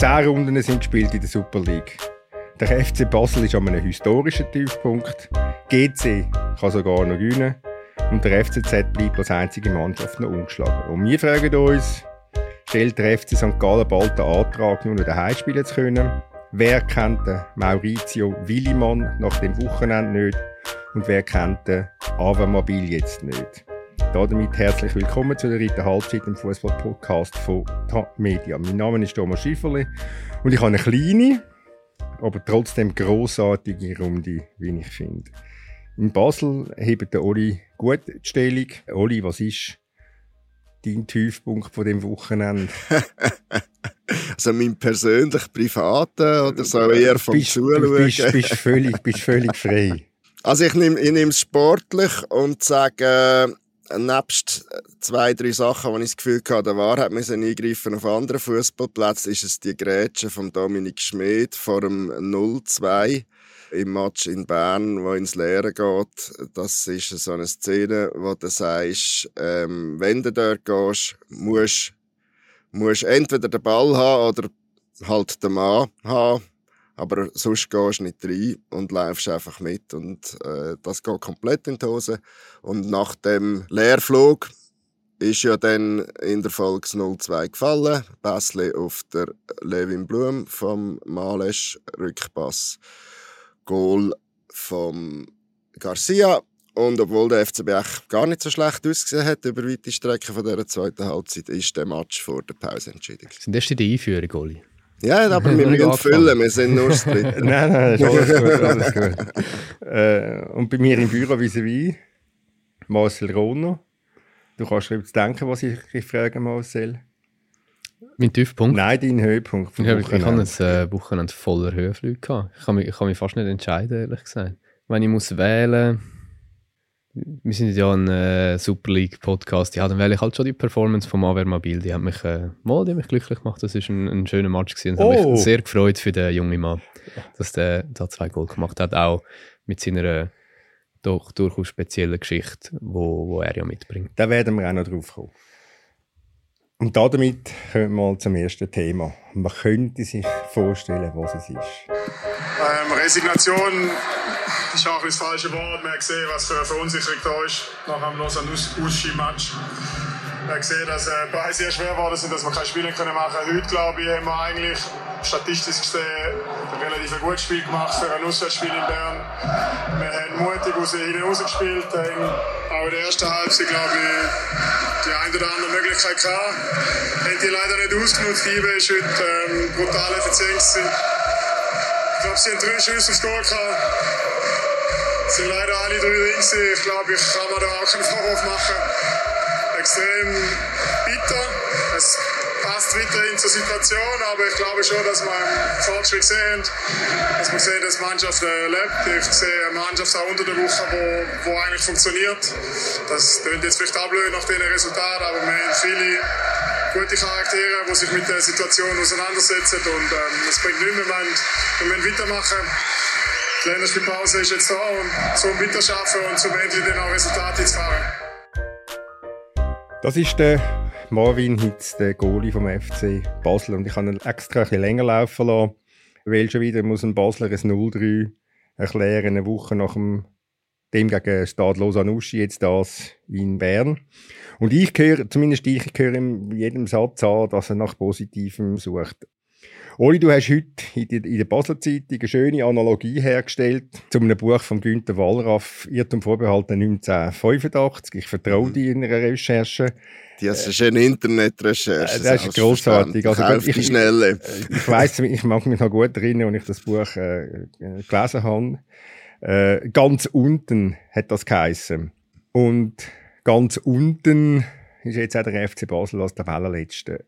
Zehn Runden sind gespielt in der Super League. Der FC Basel ist an einem historischen Tiefpunkt. GC kann sogar noch gewinnen. Und der FCZ bleibt als einzige Mannschaft noch ungeschlagen. Und wir fragen uns, stellt der FC St. Gallen bald den Antrag, nur noch daheim spielen zu können? Wer kennt den Maurizio Willimann nach dem Wochenende nicht? Und wer kennt den Avamobil jetzt nicht? Damit herzlich willkommen zu der dritten Halbzeit im Fußball-Podcast von Top Media. Mein Name ist Thomas Schifferli und ich habe eine kleine, aber trotzdem grossartige Runde, wie ich finde. In Basel hebt der Oli gut die Stellung. Oli, was ist dein Tiefpunkt von dem Wochenende? also mein persönlich privater oder so eher vom bist, Zuschauen? Du bist, bist, völlig, bist völlig frei. Also ich nehme ich es sportlich und sage, nebst zwei, drei Sachen, die ich das Gefühl hatte, der Wahrheit müssen eingreifen auf anderen Fußballplätzen, ist es die Grätsche von Dominik Schmid vor dem 0-2 im Match in Bern, wo ins Leere geht. Das ist so eine Szene, wo du sagst, ähm, wenn du dort gehst, musst musst entweder den Ball haben oder halt den Mann haben. Aber sonst gehst du nicht rein und läufst einfach mit. Und äh, das geht komplett in die Hose. Und nach dem Leerflug ist ja dann in der Folge 0-2 gefallen. Bässli auf der Levin Blum vom Malesch, Rückpass. Goal vom Garcia. Und obwohl der FCB gar nicht so schlecht ausgesehen hat über weite Strecken von dieser zweiten Halbzeit, ist der Match vor der Pause entschieden. Sind das die Einführung, Oli? Ja, aber wir müssen füllen, wir sind nur das nein, nein, ist alles gut, alles gut. Äh, und bei mir im Büro vis-à-vis Marcel Rohner. Du kannst dir denken, was ich, ich frage, Marcel. Mein Tiefpunkt? Nein, dein Höhepunkt vom ich, Ich hatte ein äh, Wochenende voller Höhenflüge. Gehabt. Ich kann, mich, ich kann mich fast nicht entscheiden, ehrlich gesagt. Wenn ich muss wählen wir sind ja ein äh, Super League Podcast, ja, dann wähle ich halt schon die Performance vom Avermabil. Die hat mich, äh, mal, die hat mich glücklich gemacht. Das war ein, ein schöner Match gewesen. Das oh. hat mich oh! sehr gefreut für den jungen Mann, dass der da zwei Goal gemacht hat, auch mit seiner doch durchaus speziellen Geschichte, wo, wo er ja mitbringt. Da werden wir auch noch drauf kommen. Und damit kommen wir mal zum ersten Thema. Man könnte sich vorstellen, was es ist. Ähm, Resignation ist auch das falsche Wort. Man gesehen, was für eine Verunsicherung da ist nach einem Lausanne-Uschi-Match. Man hat gesehen, dass äh, beide sehr schwer geworden sind, dass wir keine Spiele können machen. Heute, glaube ich, haben wir eigentlich statistisch gesehen ein relativ gutes Spiel gemacht für ein Auswärtsspiel in Bern. Wir haben mutig aus hinten rausgespielt. Auch in der ersten Halbzeit, glaube ich, die eine oder andere Möglichkeit gehabt. Haben die leider nicht ausgenutzt. IBE ist heute ähm, brutal effizient. Ich glaube, sie haben drei Schüsse aufs Goal gehabt. Es sind leider alle drei drin. Ich glaube, ich kann mir da auch keinen Vorwurf machen. Extrem bitter. Es passt weiterhin zur Situation, aber ich glaube schon, dass wir einen Fortschritt sehen. Dass wir sehen, dass die Mannschaft äh, lebt. Ich sehe eine Mannschaft auch unter der Woche, wo, wo eigentlich funktioniert. Das klingt jetzt vielleicht ablösen nach diesen Resultaten, aber wir haben viele gute Charaktere, die sich mit der Situation auseinandersetzen und ähm, es bringt nichts mehr, wir müssen weitermachen. Die Länderspielpause ist jetzt da und zum Weiterschaffen und zum endlich dann auch Resultate zu fahren. Das ist der Marvin Hitz, der Goalie vom FC Basel und ich habe ihn extra ein länger laufen lassen, weil schon wieder muss ein Basler ein 0-3 erklären, eine Woche nach dem dem gegen Stade Lausanne-Uschi jetzt das in Bern. Und ich höre, zumindest ich höre in jedem Satz an, dass er nach Positivem sucht. Oli, du hast heute in der Basler Zeitung eine schöne Analogie hergestellt zu einem Buch von Günter Wallraff, Irrtum vorbehalten 1985. Ich vertraue mhm. dir in einer Recherche. Die hast eine schöne Internetrecherche. Äh, das ist grossartig. Also, ich, schnelle. ich, ich weiss, ich mag mich noch gut erinnern, als ich das Buch äh, gelesen habe. Äh, ganz unten hat das geheißen. Und ganz unten ist jetzt auch der FC Basel als Tabellenletzte.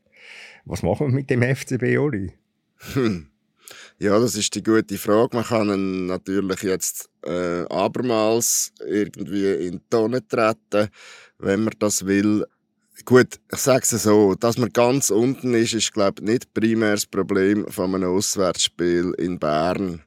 Was machen wir mit dem FCB, Oli? Hm. Ja, das ist die gute Frage. Man kann ihn natürlich jetzt äh, abermals irgendwie in die Tonne treten, wenn man das will. Gut, ich sage es so, dass man ganz unten ist, ist glaube ich nicht primär das Problem von einem Auswärtsspiel in Bern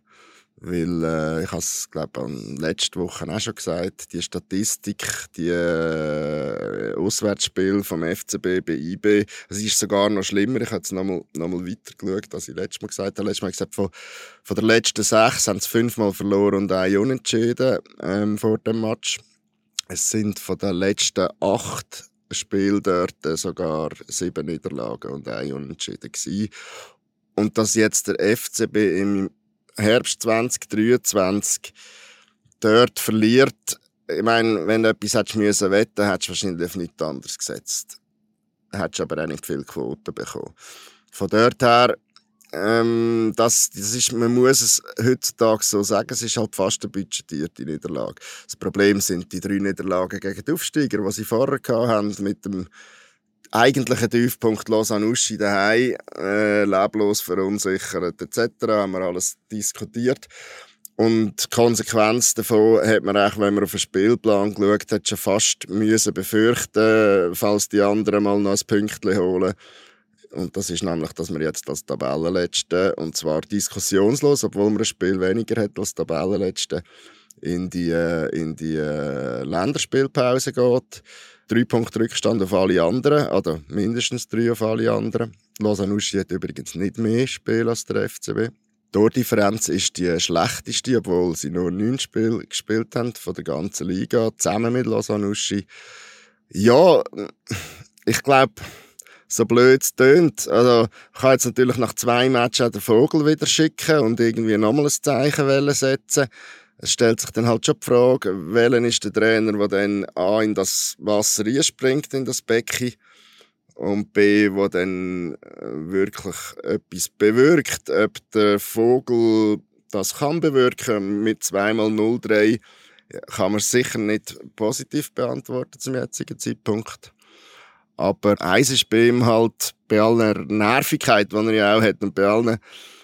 Weil, äh, ich habe es, glaube letzte Woche auch schon gesagt, die Statistik, die äh, Auswärtsspiel vom FCB bei IB, es ist sogar noch schlimmer. Ich habe jetzt nochmal noch mal weiter geschaut, als ich letztes Mal gesagt habe. Letztes Mal gesagt, von, von der letzten sechs haben sie fünfmal verloren und ein Unentschieden ähm, vor dem Match. Es sind von den letzten acht Spielen dort sogar sieben Niederlagen und ein Unentschieden gewesen. Und dass jetzt der FCB im Herbst 2023 dort verliert, ich meine, wenn du etwas hättest müssen wetten, hättest du wahrscheinlich auf nichts anderes gesetzt. Hättest aber auch nicht viel Quoten bekommen. Von dort her, ähm, das, das ist, man muss es heutzutage so sagen, es ist halt fast eine budgetierte Niederlage. Das Problem sind die drei Niederlagen gegen die Aufsteiger, die sie vorher hatten, mit dem eigentlichen Tiefpunkt Lausanne Uschi daheim, äh, leblos verunsichert etc. haben wir alles diskutiert. Und die Konsequenz davon hat man auch, wenn man auf den Spielplan geschaut hat, schon fast müssen befürchten, falls die anderen mal noch ein Pünktchen holen. Und das ist nämlich, dass wir jetzt als Tabellenletzte, und zwar diskussionslos, obwohl man ein Spiel weniger hat als Tabellenletzte, in die, äh, in die äh, Länderspielpause geht drei Punkte Rückstand auf alle anderen, oder mindestens drei auf alle anderen. Lausanne hat übrigens nicht mehr Spiele als der FCB. Die Tordifferenz ist die schlechteste, obwohl sie nur neun Spiele gespielt haben von der ganzen Liga, zusammen mit Lausanne Ja, ich glaube, so blöd es tönt. Also, ich kann jetzt natürlich nach zwei Matches den Vogel wieder schicken und irgendwie nochmal ein Zeichen setzen es stellt sich dann halt schon die Frage, welcher ist der Trainer, der dann A in das Wasser springt, in das Becken, und B, der dann äh, wirklich etwas bewirkt. Ob der Vogel das kann bewirken mit 2x03, kann man sicher nicht positiv beantworten zum jetzigen Zeitpunkt. Aber eins ist bei ihm halt, bei aller Nervigkeit, die er ja auch hat und bei allen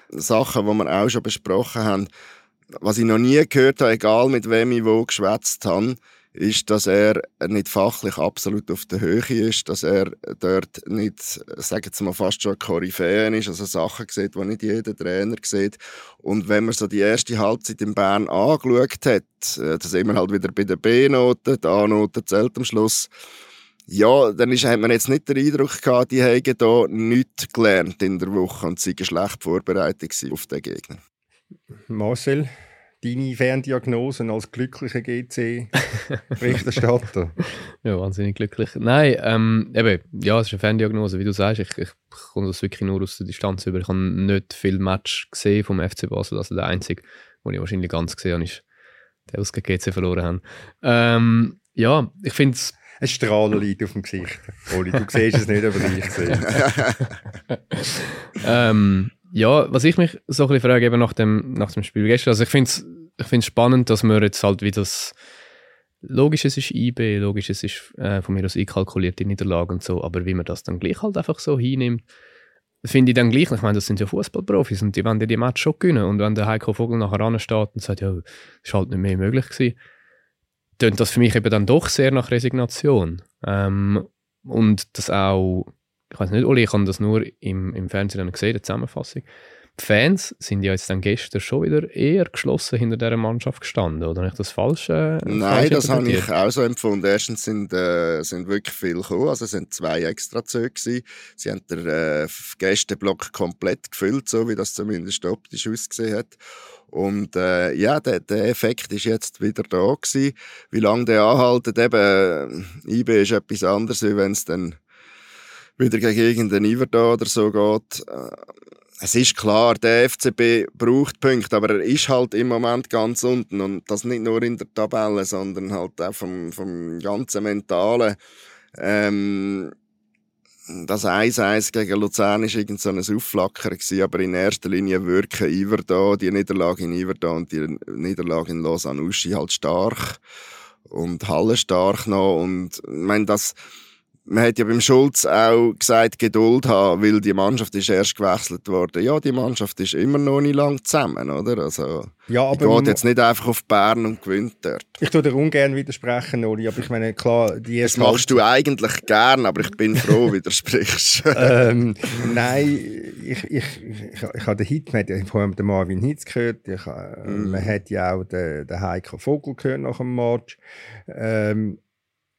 Sachen, die wir auch schon besprochen haben, was ich noch nie gehört habe, egal mit wem ich wo geschwätzt habe, ist, dass er nicht fachlich absolut auf der Höhe ist, dass er dort nicht, sagen wir mal, fast schon Koryphäen ist, also Sachen sieht, die nicht jeder Trainer sieht. Und wenn man so die erste Halbzeit in Bern angeschaut hat, äh, da sind wir halt wieder bei der B-Note, die A-Note zählt am Schluss, ja, dann ist, hat man jetzt nicht den Eindruck gehabt, die hätten hier nichts gelernt in der Woche und sie schlecht vorbereitet auf den Gegner. Marcel, deine Ferndiagnose als glücklicher GC-Berichterstatter? ja, wahnsinnig glücklich. Nein, ähm, eben, ja, es ist eine Ferndiagnose, wie du sagst. Ich, ich komme das wirklich nur aus der Distanz über. Ich habe nicht viel Match gesehen vom FC Basel. Also der einzige, den ich wahrscheinlich ganz gesehen habe, ist der, was gegen GC verloren haben. Ähm, ja, ich finde es ein Strahlen liegt auf dem Gesicht. Oli, du siehst es nicht, aber ich sehe es. ähm, ja, was ich mich so ein bisschen frage, eben nach dem, nach dem Spiel gestern, also ich finde es ich find's spannend, dass man jetzt halt wie das, logisch, es ist IB, logisch, es ist äh, von mir aus einkalkuliert, die Niederlage und so, aber wie man das dann gleich halt einfach so hinnimmt, finde ich dann gleich, ich meine, das sind ja Fußballprofis und die wollen die Match schon gewinnen und wenn der Heiko Vogel nachher ansteht und sagt, ja, ist halt nicht mehr möglich gewesen, tönt das für mich eben dann doch sehr nach Resignation. Ähm, und das auch ich weiß nicht, Uli, ich habe das nur im, im Fernsehen gesehen, die Zusammenfassung. Die Fans sind ja jetzt dann gestern schon wieder eher geschlossen hinter dieser Mannschaft gestanden, oder ich das falsch äh, Nein, das habe ich auch so empfunden. Erstens sind, äh, sind wirklich viele gekommen, also es sind zwei extra Züge gewesen. Sie haben den äh, Gästeblock komplett gefüllt, so wie das zumindest optisch ausgesehen hat. Und äh, ja, der, der Effekt ist jetzt wieder da gewesen. Wie lange der anhaltet, eben, äh, IB ist etwas anderes, wie wenn es dann wieder gegen irgendeinen Iverda oder so geht. Äh, es ist klar, der FCB braucht Punkte, aber er ist halt im Moment ganz unten und das nicht nur in der Tabelle, sondern halt auch vom, vom ganzen Mentalen. Ähm, das 1-1 gegen Luzern war irgend so ein Aufflacker, gewesen, aber in erster Linie wirken Iverda, die Niederlage in Iverda und die Niederlage in Lausanne halt stark und Halle stark noch und ich meine, das man hat ja beim Schulz auch gesagt, Geduld haben, weil die Mannschaft ist erst gewechselt worden. Ja, die Mannschaft ist immer noch nicht lang zusammen, oder? Also, ja, aber geht jetzt nicht einfach auf Bern und gewinnt dort. Ich tue dir ungern widersprechen, Oli, aber ich meine, klar, die Das machst du eigentlich gern, aber ich bin froh, wie du sprichst. ähm, nein, ich, ich, ich, ich habe den Hit, man hat vorhin den Marvin Hitz gehört, ich, mm. man hat ja auch den, den Heiko Vogel gehört nach dem Match. Ähm,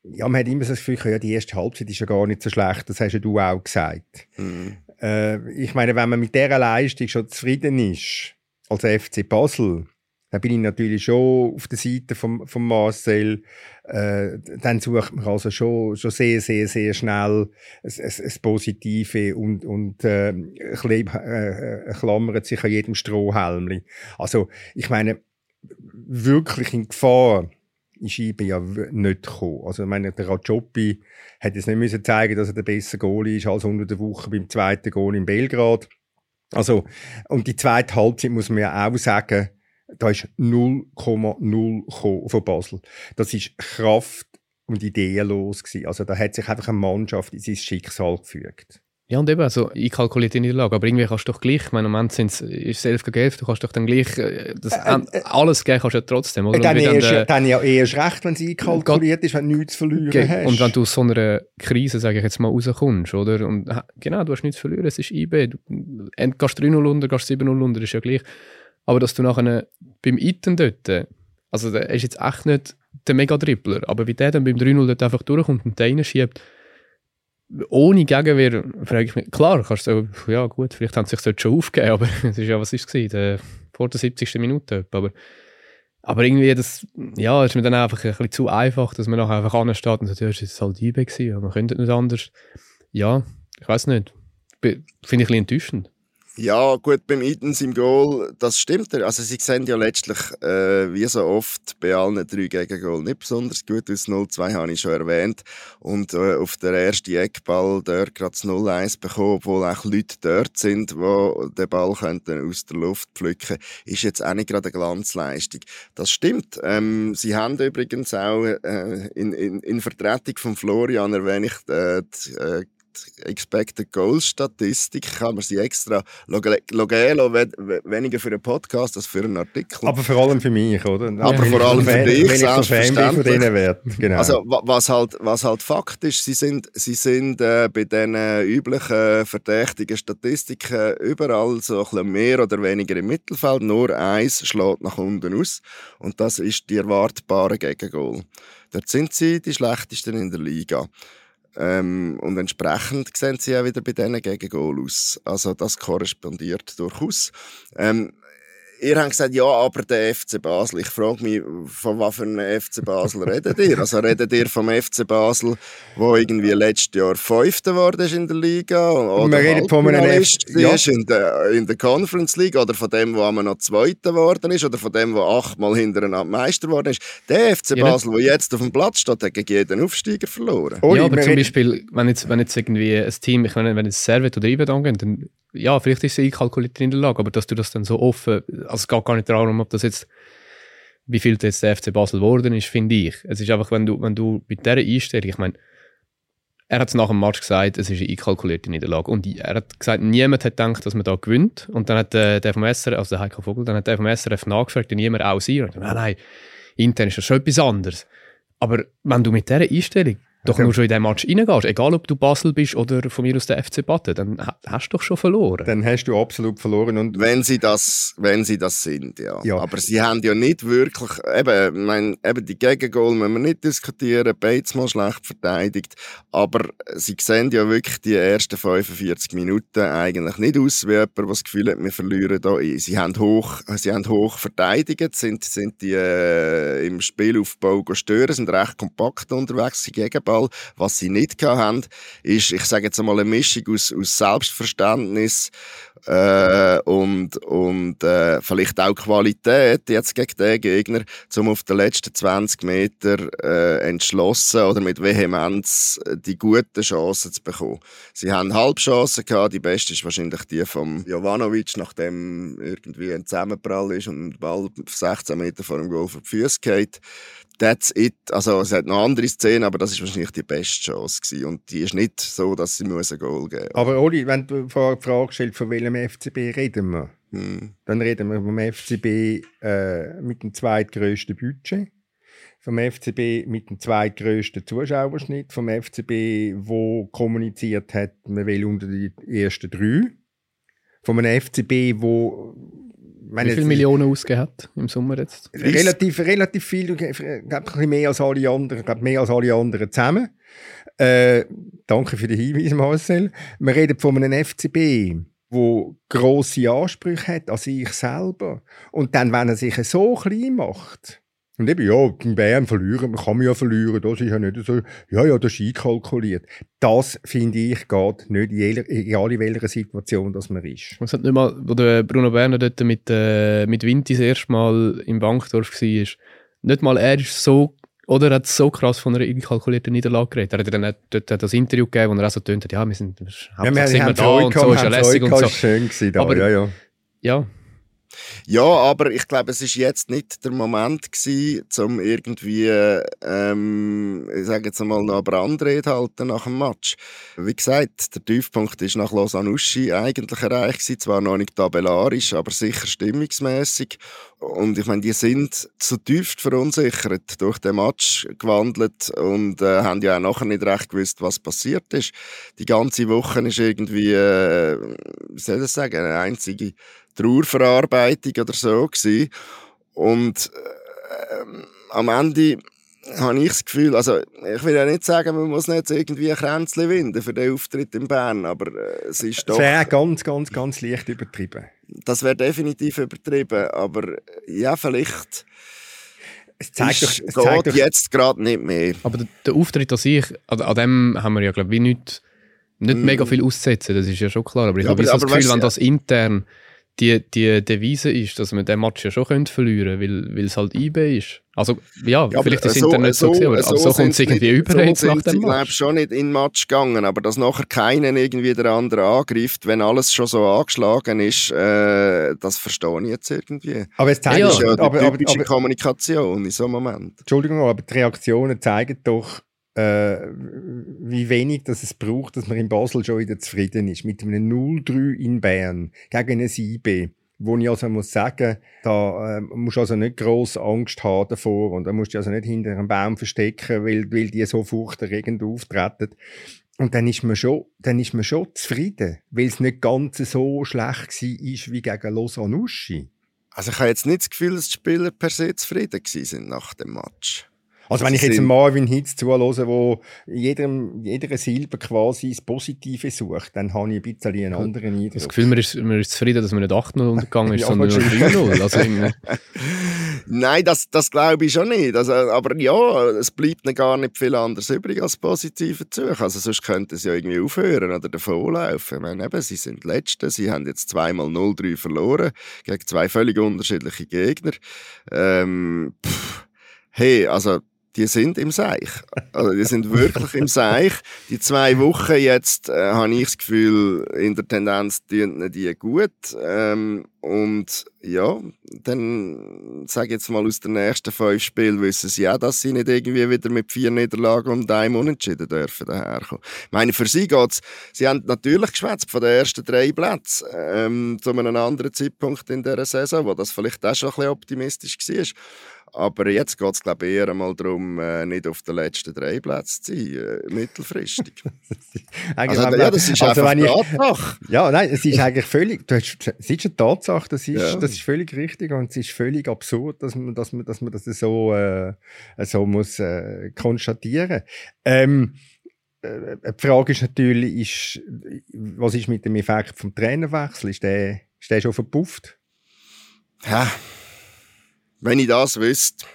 ja, man hat immer so das Gefühl, ja, die erste Halbzeit ist ja gar nicht so schlecht, das hast ja du auch gesagt. Mhm. Äh, ich meine, wenn man mit dieser Leistung schon zufrieden ist, als FC Basel, dann bin ich natürlich schon auf der Seite von, von Marcel. Äh, dann sucht man also schon, schon sehr, sehr, sehr schnell das Positive und, und äh, äh, klammert sich an jedem Strohhalm. Also, ich meine, wirklich in Gefahr IB ja nicht gekommen. Also, ich meine, der Rajopi hat jetzt nicht müssen zeigen, dass er der bessere Goalie ist als unter der Woche beim zweiten Goal in Belgrad. Also, und die zweite Halbzeit muss man ja auch sagen, da ist 0,0 von Basel. Das ist Kraft und ideenlos gewesen. Also, da hat sich einfach eine Mannschaft in sein Schicksal gefügt. Ja, und eben, also einkalkulierte Niederlage. Aber irgendwie kannst du doch gleich, ich meine, im Moment sind's, ist es 11 gegen 11, du kannst doch dann gleich, äh, das, äh, äh, alles geben kannst du ja trotzdem, oder? Dann, dann, erst, dann ja erst recht, wenn es einkalkuliert ist, wenn du nichts zu verlieren okay. hast. Und wenn du aus so einer Krise, sage ich jetzt mal, rauskommst, oder? Und genau, du hast nichts zu verlieren, es ist IB. Du gehst 3-0 unter, gehst 7-0 unter, ist ja gleich. Aber dass du nachher beim Iten dort, also der ist jetzt echt nicht der Mega-Dribbler, aber wie der dann beim 3-0 dort einfach durchkommt und den reinschiebt, ohne Gegenwehr frage ich mich, klar, kannst du so, ja gut, vielleicht haben sie sich schon aufgegeben, aber es ist ja, was ist es vor der 70. Minute, aber, aber irgendwie, das, ja, ist mir dann einfach ein bisschen zu einfach, dass man nachher einfach ansteht und sagt, ja, es ist halt aber man könnte nicht anders. Ja, ich weiß nicht. Finde ich ein bisschen enttäuschend. Ja, gut, beim Itens im Goal, das stimmt. Also sie sehen ja letztlich, äh, wie so oft, bei allen drei Gegengol nicht besonders gut. Das 0-2 habe ich schon erwähnt. Und äh, auf der ersten Eckball dort gerade das 0-1 bekommen, obwohl auch Leute dort sind, die den Ball könnten aus der Luft pflücken ist jetzt auch nicht gerade eine Glanzleistung. Das stimmt. Ähm, sie haben übrigens auch äh, in, in, in Vertretung von Florian erwähne ich äh, die, äh, Expected Goals Statistik kann man sie extra logelo weniger für einen Podcast als für einen Artikel. Aber vor allem für mich, oder? Aber vor allem für dich, wenn ich Fan von denen werde. Genau. Also was halt, was halt Fakt ist, sie sind, sie sind äh, bei diesen üblichen verdächtigen Statistiken überall so ein bisschen mehr oder weniger im Mittelfeld. Nur eins schlägt nach unten aus und das ist die erwartbare Gegengol. Dort sind sie die schlechtesten in der Liga. Ähm, und entsprechend sehen sie auch wieder bei diesen Gegengol aus. Also das korrespondiert durchaus. Ähm, ihr habt gesagt, ja, aber der FC Basel. Ich frage mich, von was für einem FC Basel redet ihr? Also redet ihr vom FC Basel, wo irgendwie letztes Jahr Fünfter geworden ist in der Liga? Oder Wir reden von einem FC, ja. in, der, in der Conference League oder von dem, wo noch Zweiter geworden ist oder von dem, wo achtmal hintereinander Meister geworden ist. Der FC ja, Basel, der jetzt auf dem Platz steht, hat gegen jeden Aufsteiger verloren. Ja, aber zum Beispiel, wenn jetzt, wenn jetzt irgendwie ein Team, ich meine, wenn jetzt Servet oder Ibe angeht, dann ja, vielleicht ist es einkalkuliert in der Lage, aber dass du das dann so offen, also es geht gar nicht darum, ob das jetzt, wie viel jetzt der FC Basel geworden ist, finde ich. Es ist einfach, wenn du, wenn du mit dieser Einstellung, ich meine, er hat es nach dem Match gesagt, es ist eine einkalkulierte Niederlage. Und er hat gesagt, niemand hat gedacht, dass man da gewinnt. Und dann hat der, der vom SRF, also der Heiko Vogel, dann hat der vom SRF nachgefragt, niemand auch sie. Und nein, nein, intern ist das schon etwas anderes. Aber wenn du mit dieser Einstellung doch okay. nur schon in diesen Match reingehst, egal ob du Basel bist oder von mir aus der FC Batten, dann hast du doch schon verloren. Dann hast du absolut verloren. Und wenn sie das, wenn sie das sind, ja. ja. Aber sie haben ja nicht wirklich, eben, mein, eben die Gegengol müssen wir nicht diskutieren, Bates mal schlecht verteidigt, aber sie sehen ja wirklich die ersten 45 Minuten eigentlich nicht aus wie jemand, der das Gefühl hat, wir verlieren da. Sie haben hoch, sie haben hoch verteidigt, sind, sind die äh, im Spielaufbau stören, sind recht kompakt unterwegs, sie Gegenball Fußball. Was sie nicht haben, ist, ich sage jetzt einmal, eine Mischung aus, aus Selbstverständnis äh, und, und äh, vielleicht auch Qualität jetzt gegen den Gegner, um auf den letzten 20 Meter äh, entschlossen oder mit Vehemenz äh, die guten Chancen zu bekommen. Sie haben Halbchancen gehabt, die beste ist wahrscheinlich die von Jovanovic, nachdem irgendwie ein Zusammenprall ist und der Ball 16 Meter vor dem Goal vor die Füße geht that's it. Also es hat noch andere Szenen, aber das ist wahrscheinlich die beste Chance gewesen. Und die ist nicht so, dass sie muss ein Goal geben muss. Aber Oli, wenn du die Frage stellst, von welchem FCB reden wir, hm. dann reden wir vom FCB äh, mit dem zweitgrößten Budget, vom FCB mit dem zweitgrößten Zuschauerschnitt, vom FCB, wo kommuniziert hat, man will unter die ersten drei, von einem FCB, wo wie viele Millionen ausgegeben hat im Sommer jetzt? Relativ, relativ viel, ich glaube, ein bisschen mehr als alle anderen, glaube, mehr als alle anderen zusammen. Äh, danke für den Hinweis, Marcel. Wir reden von einem FCB, wo grosse Ansprüche hat an sich selber. Und dann, wenn er sich so klein macht, und eben, ja, in Bern verlieren, kann man ja verlieren, das ist ja nicht so, ja, ja, das ist einkalkuliert. Das, finde ich, geht nicht, egal in welcher Situation das man ist. Es hat nicht mal, wo der Bruno Berner dort mit, äh, mit Vinti das erste Mal im Bankdorf war, nicht mal er ist so, oder er hat so krass von einer einkalkulierten Niederlage geredet. Er hat dann dort das Interview gegeben, wo er auch so tönt hat, ja, wir sind, ja, wir, sind wir da und so ist ja lässig und so. schön gewesen da, Aber, ja, ja. Ja, ja, aber ich glaube, es ist jetzt nicht der Moment gewesen, um irgendwie, ähm, ich sage jetzt einmal, noch eine Brandrede halten nach dem Match. Wie gesagt, der Tiefpunkt ist nach Lausanne Uschi eigentlich erreicht gewesen, zwar noch nicht tabellarisch, aber sicher stimmungsmäßig. Und ich meine, die sind zu tief verunsichert durch den Match gewandelt und äh, haben ja auch nachher nicht recht gewusst, was passiert ist. Die ganze Woche ist irgendwie, äh, wie soll ich das sagen, eine einzige Trauerverarbeitung oder so gewesen. Und äh, am Ende habe ich das Gefühl, also ich will ja nicht sagen, man muss nicht irgendwie ein Kränzchen winden für den Auftritt in Bern, aber äh, es ist doch... Das wäre ganz, ganz, ganz leicht übertrieben. Das wäre definitiv übertrieben, aber ja, vielleicht... Es zeigt ist, doch, es zeigt doch, jetzt gerade nicht mehr. Aber der, der Auftritt an sich, an, an dem haben wir ja, glaube ich, nicht, nicht mm. mega viel auszusetzen, das ist ja schon klar. Aber ich ja, habe das Gefühl, wenn das intern die, die Devise ist, dass man den Match ja schon könnte verlieren könnte, weil es halt IB ist. Also, ja, ja vielleicht ist es so, Internet so, so gewesen, aber so, so kommt es irgendwie über so jetzt nach dem Match. Ich schon nicht in den Match gegangen, aber dass nachher keinen irgendwie der andere angreift, wenn alles schon so angeschlagen ist, äh, das verstehe ich jetzt irgendwie. Aber es zeigt ja, ja die aber, typische aber, aber, Kommunikation in so einem Moment. Entschuldigung, aber die Reaktionen zeigen doch, wie wenig das es braucht, dass man in Basel schon wieder zufrieden ist. Mit einem 0-3 in Bern gegen ein IB wo ich also muss sagen, da äh, musst du also nicht gross Angst haben davor und da musst du also nicht hinter einem Baum verstecken, weil, weil die so furchterregend auftreten. Und dann ist man schon, dann ist man schon zufrieden, weil es nicht ganz so schlecht war wie gegen Lausanne Uschi. Also ich habe jetzt nicht das Gefühl, dass die Spieler per se zufrieden sind nach dem Match. Also wenn ich jetzt Marvin Hitz zuhöre, wo jedem, jeder Silbe quasi das Positive sucht, dann habe ich ein bisschen einen anderen Eindruck. Das Gefühl, man ist, man ist zufrieden, dass man nicht 8-0 untergegangen ist, ja, sondern nur 3-0. Also Nein, das, das glaube ich schon nicht. Also, aber ja, es bleibt noch gar nicht viel anderes übrig als positive Zug. Also sonst könnten sie ja irgendwie aufhören oder davonlaufen. Ich meine, eben, sie sind Letzte, sie haben jetzt zweimal 0-3 verloren gegen zwei völlig unterschiedliche Gegner. Ähm, pff, hey, also die sind im Seich. Also die sind wirklich im Seich. Die zwei Wochen jetzt äh, habe ich das Gefühl, in der Tendenz tun die gut. Ähm, und ja, dann sage ich jetzt mal aus den nächsten fünf Spielen wissen sie auch, dass sie nicht irgendwie wieder mit vier Niederlagen und einem Unentschieden dürfen daherkommen. Ich meine, für sie geht's, sie haben natürlich geschwätzt von den ersten drei Plätzen ähm, zu einem anderen Zeitpunkt in dieser Saison, wo das vielleicht auch schon ein bisschen optimistisch war. Aber jetzt geht es, glaube ich, eher einmal darum, äh, nicht auf den letzten drei Plätzen zu sein, äh, mittelfristig. also, ja, das ist also, einfach Tatsache. Ja, nein, es ist eigentlich völlig, du hast, es ist eine Tatsache, das ist, ja. das ist völlig richtig und es ist völlig absurd, dass man, dass man, dass man das so, äh, so muss äh, konstatieren. Ähm, äh, die Frage ist natürlich, ist, was ist mit dem Effekt vom Trainerwechsel? Ist der, ist der schon verpufft? Ja, wenn ich das wüsste.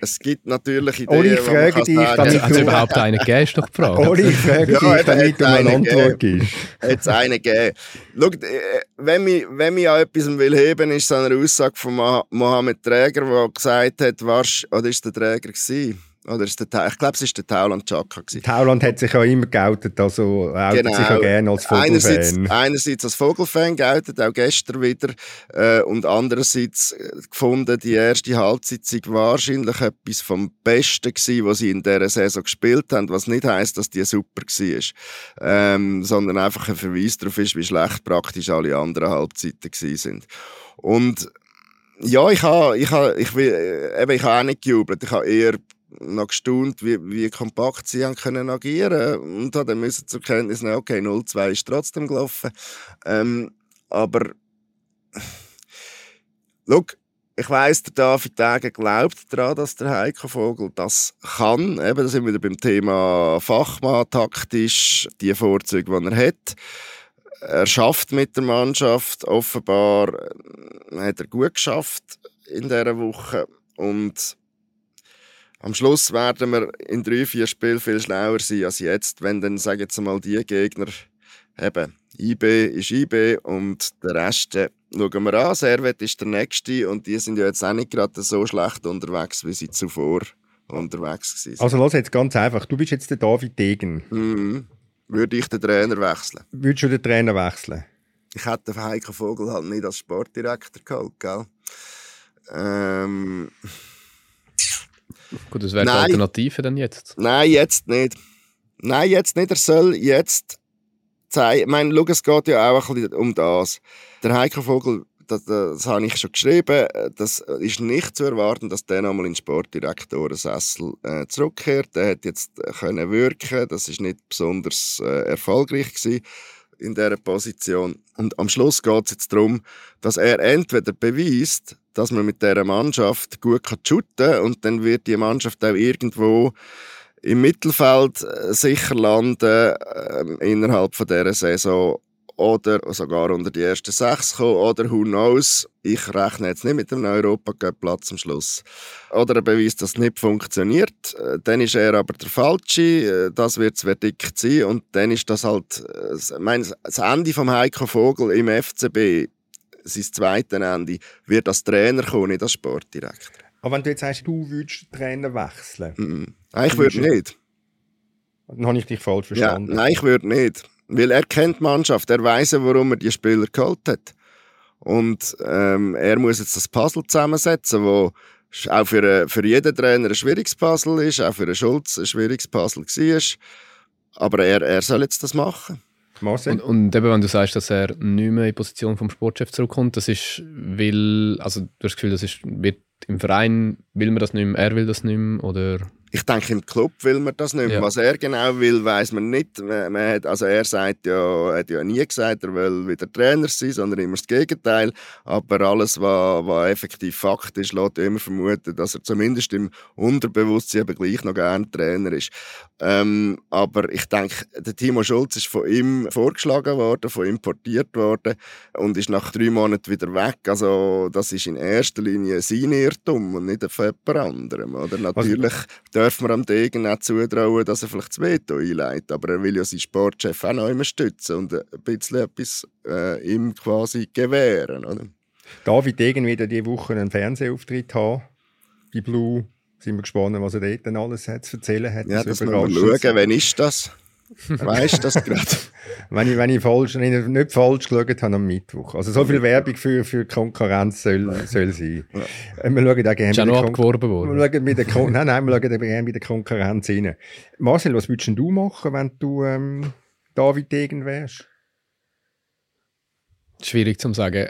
Es gibt natürlich Ideen, Oli, ich frage dich, sagen, damit hat es überhaupt einen gegeben, ist doch die Frage. Oli, ich frage ja, dich, damit du eine Antwort gibst. Hat es einen gegeben. Schau, äh, wenn mich an etwas will heben ist es eine Aussage von Mohamed Träger, der gesagt hat, warst, oder ist der Träger gewesen? Oder ist der, ich glaube, es war der Tauland Chaka. Tauland hat sich ja immer geoutet, also outet Genau. sich ja gerne als Einerseits, Vogelfan. einerseits als Vogelfan geoutet, auch gestern wieder. Äh, und andererseits äh, gefunden, die erste sei wahrscheinlich etwas vom Besten gewesen, was sie in dieser Saison gespielt haben. Was nicht heisst, dass die super war. Ähm, sondern einfach ein Verweis darauf ist, wie schlecht praktisch alle anderen Halbzeiten sind. Und ja, ich habe ich ha, ich will, äh, eben, ich ha auch nicht gejubelt. Ich habe eher noch gestaunt, wie, wie kompakt sie haben können agieren und dann müssen zur Kenntnis nehmen, okay, 0-2 ist trotzdem gelaufen. Ähm, aber schau, ich weiss, der David Degen glaubt daran, dass der Heiko Vogel das kann. Eben, da sind wir wieder beim Thema Fachmann, taktisch, die Vorzüge, die er hat. Er schafft mit der Mannschaft. Offenbar äh, hat er gut geschafft in dieser Woche. Und am Schluss werden wir in drei, vier Spielen viel schlauer sein als jetzt, wenn dann, sagen jetzt mal, die Gegner eben IB ist IB und der Rest äh, schauen wir an. Servet ist der nächste und die sind ja jetzt auch nicht gerade so schlecht unterwegs, wie sie zuvor unterwegs waren. Also los jetzt ganz einfach, du bist jetzt der David Degen. Mhm. Würde ich den Trainer wechseln? Würdest du den Trainer wechseln? Ich hätte den Heiko Vogel halt nicht als Sportdirektor geholt, gell? Ähm, Gut, das wäre die. Alternative dann jetzt. nein, jetzt nicht. Nein, jetzt nicht. Er soll jetzt zeigen. Ich meine, schau, es geht ja auch ein bisschen um das. Der Heiko Vogel, das, das habe ich schon geschrieben, das ist nicht zu erwarten, dass der nochmal in den Sportdirektorensessel äh, zurückkehrt. Der hat jetzt können wirken. Das ist nicht besonders äh, erfolgreich gewesen in dieser Position. Und am Schluss geht es jetzt darum, dass er entweder beweist, dass man mit dieser Mannschaft gut shooten kann. Und dann wird die Mannschaft auch irgendwo im Mittelfeld äh, sicher landen ähm, innerhalb von dieser Saison. Oder sogar unter die ersten sechs kommen. Oder who knows, ich rechne jetzt nicht mit dem Europacup-Platz am Schluss. Oder er beweist, dass es nicht funktioniert, Äh, dann ist er aber der Falsche, Äh, das wird das Verdikt sein. Und dann ist das halt, äh, ich meine, das Ende vom Heiko Vogel im FCB, sein zweites Ende, wird als Trainer kommen, nicht als Sportdirektor. Aber wenn du jetzt sagst, du würdest den Trainer wechseln, Mhm. Nein, ich würde nicht. dann habe ich dich falsch Ja, verstanden. nein, ich würde nicht. Weil er kennt die Mannschaft, er weiß, warum er die Spieler geholt hat. Und ähm, er muss jetzt das Puzzle zusammensetzen, wo auch für, äh, für jeden Trainer ein schwieriges Puzzle ist, auch für einen Schulz ein schwieriges Puzzle war. Aber er, er soll jetzt das machen. Und, und eben, wenn du sagst, dass er nicht mehr in die Position vom Sportchef zurückkommt, das ist, weil, also du hast das Gefühl, das ist, wird im Verein, will man das nicht mehr, er will das nicht mehr, oder? Ich denke, im Club will man das nicht mehr. Ja. Was er genau will, weiß man nicht. Man, hat, also er sagt ja, hat ja nie gesagt, er will wieder Trainer sein, sondern immer das Gegenteil. Aber alles, was, was effektiv Fakt ist, lässt immer vermuten, dass er zumindest im Unterbewusstsein eben gleich noch gerne Trainer ist. Ähm, aber ich denke, der Timo Schulz ist von ihm vorgeschlagen worden, von ihm portiert worden und ist nach drei Monaten wieder weg. Also das ist in erster Linie sein Irrtum und nicht von jemand anderem. Oder? Natürlich dürfen wir am Degen auch zutrauen, dass er vielleicht das Veto einleitet, aber er will ja seinen Sportchef auch noch immer stützen und ein bisschen etwas äh, ihm quasi gewähren. Oder? David Degen wieder diese Woche einen Fernsehauftritt haben. Bei Blue. Sind wir gespannt, was er dort alles hat zu erzählen hat. Ja, Das das müssen wir schauen. Wann ist das? Weißt du das gerade? Wenn ich, wenn ich falsch, wenn ich nicht falsch geschaut habe am Mittwoch. Also so viel Werbung für, für Konkurrenz soll, soll sein. Äh, Wir schauen auch gerne Ist auch bei noch abgeworben worden. wir schauen mit der Kon nein, nein, wir schauen eben gerne bei der Konkurrenz rein. Marcel, was würdest du machen, wenn du ähm, David Degen wärst? Schwierig zu sagen.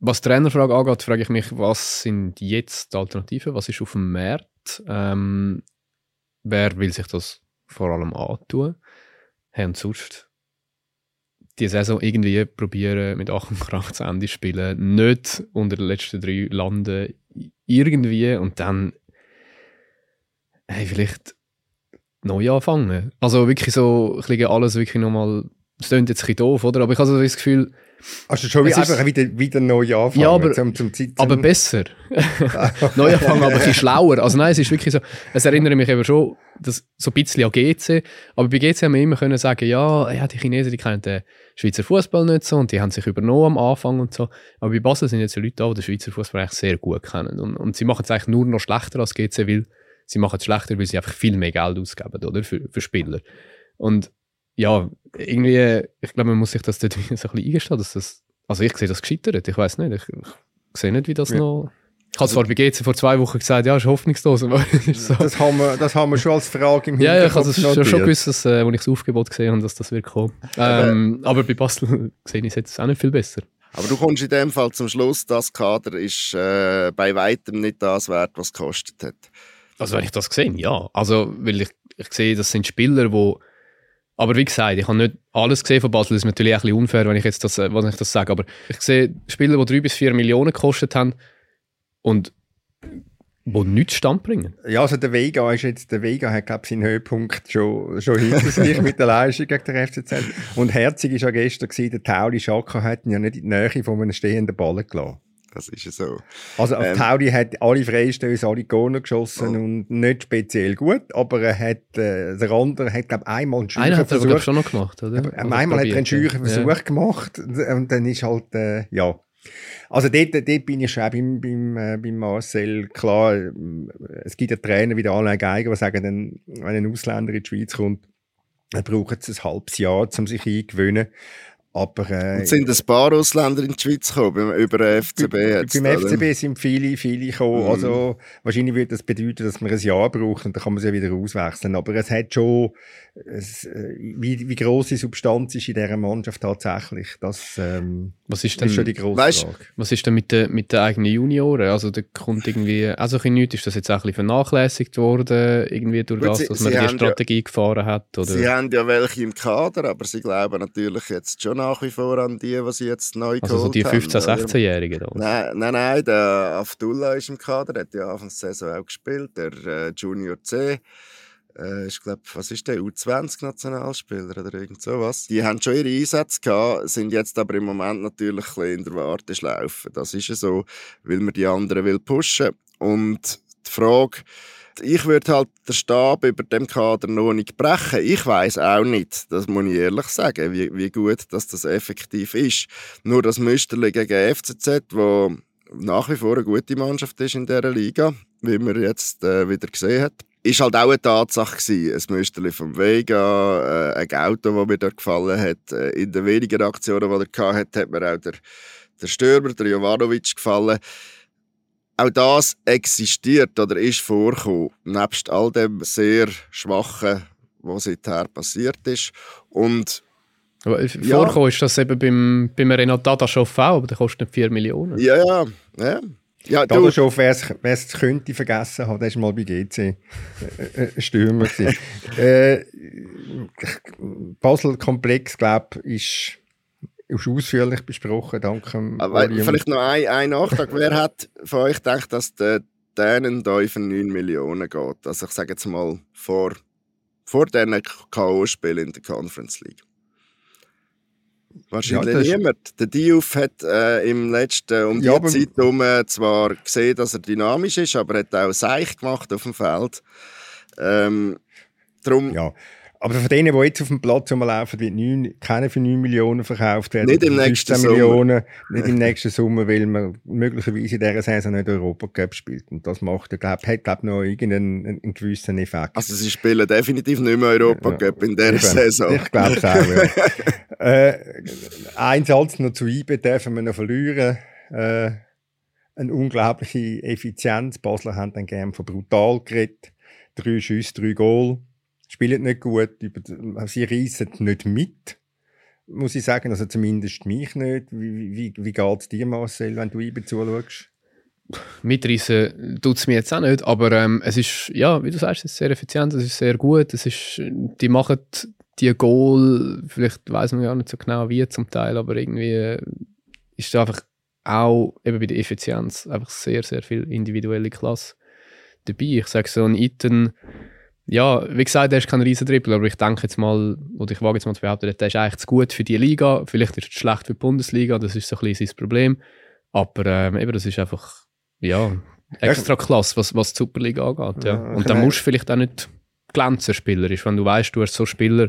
Was die Trainerfrage angeht, frage ich mich, was sind jetzt die Alternativen? Was ist auf dem Markt? Ähm, wer will sich das vor allem antun? Hey, und sonst die Saison irgendwie probieren mit Ach und Krach zu Ende spielen, nicht unter den letzten drei landen, irgendwie und dann hey, vielleicht neu anfangen. Also wirklich so, ich alles wirklich nochmal, es klingt jetzt ein bisschen doof, oder? Aber ich habe so das Gefühl, Also schon Es einfach wieder, wieder neu anfangen. Ja, aber- zum, zum, zum, aber besser. Neu anfangen, aber ein bisschen schlauer. Also nein, es ist wirklich so, es erinnert mich eben schon das, so ein bisschen an GC, aber bei GC haben wir immer können sagen, ja, ja, die Chinesen, die kennen den Schweizer Fußball nicht so und die haben sich übernommen am Anfang und so. Aber bei Basel sind jetzt Leute da, die den Schweizer Fußball eigentlich sehr gut kennen und, und sie machen es eigentlich nur noch schlechter als GC, weil sie machen es schlechter, weil sie einfach viel mehr Geld ausgeben, oder? Für, für Spieler. Und ja, irgendwie, ich glaube, man muss sich das dort so ein bisschen eingestehen, dass das, also ich sehe das gescheitert, ich weiß nicht, ich, ich sehe nicht, wie das ja. noch... Ich habe zwar bei GC vor zwei Wochen gesagt, ja, ist hoffnungslos. Aber so. das, haben wir, das haben wir schon als Frage im Hinterkopf Ja, ich habe es schon, schon gewusst, dass, äh, als ich das Aufgebot gesehen habe, dass das wird kommen. Ähm, aber bei Basel sehe ich es jetzt auch nicht viel besser. Aber du kommst in dem Fall zum Schluss, das Kader ist äh, bei weitem nicht das wert, was es gekostet hat. Also wenn ich das gesehen, ja. Also weil ich, ich sehe, das sind Spieler, die aber wie gesagt, ich habe nicht alles gesehen von Basel. Das ist natürlich ein bisschen unfair, wenn ich jetzt das, wenn ich das sage. Aber ich sehe Spieler, die drei bis vier Millionen gekostet haben und wo nichts Stand bringen. Ja, also der Vega ist jetzt, der Vega hat, glaube ich, seinen Höhepunkt schon, schon hinter sich mit der Leistung gegen den FCZ. Und herzig war ja gestern, gewesen, der Tauli Schaka hat ihn ja nicht in die Nähe von einem stehenden Ball gelassen. Das ist ja so. Also ähm, Tauli hat alle Freistöße, alle Corner geschossen oh. und nicht speziell gut, aber er hat, äh, der andere hat, glaube ich, einmal einen Scheuchen hat er schon noch gemacht, oder? Aber, oder einmal hat er einen Scheuchen Versuch ja. gemacht und dann ist halt, äh, ja, also dort, dort bin ich schon beim, beim, äh, beim Marcel. Klar, äh, es gibt ja Trainer wie der Alain Geiger, die sagen, wenn ein Ausländer in die Schweiz kommt, dann braucht es ein halbes Jahr, um sich eingewöhnen. Aber, äh, Und sind ein paar Ausländer in die Schweiz gekommen, über den FCB jetzt? Beim oder? FCB sind viele, viele gekommen. Mm. Also, wahrscheinlich würde das bedeuten, dass man ein Jahr braucht und dann kann man sie wieder auswechseln. Aber es hat schon, es, äh, wie, wie grosse Substanz ist in dieser Mannschaft tatsächlich? Das, ähm, was ist, denn, ist schon die grosse weißt, Frage. Was ist denn mit den, mit den eigenen Junioren? Also, da kommt irgendwie, also ein nichts, ist das jetzt auch ein bisschen vernachlässigt worden, irgendwie durch Gut, das, dass sie, man sie die Strategie ja, gefahren hat? Oder? Sie haben ja welche im Kader, aber sie glauben natürlich jetzt schon nach wie vor an die, die sie jetzt neu also so die 15-, 16-Jährigen? Nein, nein, nein, der Abdullah ist im Kader, der hat ja Anfang der Saison auch gespielt, der äh, Junior C. Äh, ich glaube, was ist der, U20-Nationalspieler oder irgend sowas. Die haben schon ihre Einsätze gehabt, sind jetzt aber im Moment natürlich ein bisschen in der Warteschlaufe. Das ist ja so, weil man die anderen will pushen. Und die Frage, ich würde halt den Stab über dem Kader noch nicht brechen. Ich weiß auch nicht, das muss ich ehrlich sagen, wie, wie gut dass das effektiv ist. Nur das Müsterli gegen FCZ, wo nach wie vor eine gute Mannschaft ist in dieser Liga, wie man jetzt äh, wieder gesehen hat, ist halt auch eine Tatsache gewesen. Ein Müsterli vom Vega, äh, ein Auto, das mir dort gefallen hat. Äh, in den wenigen Aktionen, die er hatte, hat mir auch der, der Stürmer, der Jovanovic, gefallen auch das existiert oder ist vorgekommen, nebst all dem sehr Schwachen, was seither passiert ist. Und aber ja. ist das eben beim, beim Renato Dadaschow auch, aber der kostet 4 Millionen. Ja, ja. ja. Ja, Dadaschow, wer es könnte vergessen haben, der war mal bei GC äh, äh, Stürmer. äh, Basel-Komplex, glaube ich, ist ist ausführlich besprochen, danke. Aber vielleicht noch ein, ein Nachtrag. Wer hat von euch gedacht, dass der Dänen da für 9 Millionen geht? Also ich sage jetzt mal vor, vor diesen K.O.-Spielen in der Conference League. Wahrscheinlich ja, niemand. Der Diouf hat äh, im letzten, um die ja, Zeit herum zwar gesehen, dass er dynamisch ist, aber er hat auch Seich gemacht auf dem Feld. Ähm, drum, ja. Aber von denen, die jetzt auf dem Platz rumlaufen, wird neun, keine für 9 Millionen verkauft werden. Nicht im nächsten Millionen, Sommer. Nicht im nächsten Sommer, weil man möglicherweise in dieser Saison nicht Europa Cup spielt. Und das macht, ich glaube, hat glaub, noch irgendeinen einen gewissen Effekt. Also sie spielen definitiv nicht mehr Europa Cup ja. in dieser Eben. Saison. Ich glaube es auch, ja. äh, ein Satz noch zu IBE dürfen wir noch verlieren. Äh, eine unglaubliche Effizienz. Basler haben dann gerne von brutal geredet. Drei Schüsse, drei Goal spielen nicht gut, sie reissen nicht mit, muss ich sagen, also zumindest mich nicht. Wie, wie, wie geht es dir, Marcel, wenn du IBE zuschaust? Mitreißen tut es mir jetzt auch nicht, aber ähm, es ist, ja, wie du sagst, es ist sehr effizient, es ist sehr gut, es ist, die machen die Goal, vielleicht weiß man ja nicht so genau wie zum Teil, aber irgendwie äh, ist einfach auch eben bei der Effizienz einfach sehr, sehr viel individuelle Klasse dabei. Ich sage so, ein Iten ja, wie gesagt, er ist kein Riesentrippel, aber ich denke jetzt mal, oder ich wage jetzt mal zu behaupten, der ist eigentlich zu gut für die Liga. Vielleicht ist er schlecht für die Bundesliga, das ist so ein bisschen sein Problem. Aber ähm, eben, das ist einfach, ja, extra klasse, was, was die Superliga angeht. Ja. Und dann musst du vielleicht auch nicht glänzen spielerisch, wenn du weißt, du hast so Spieler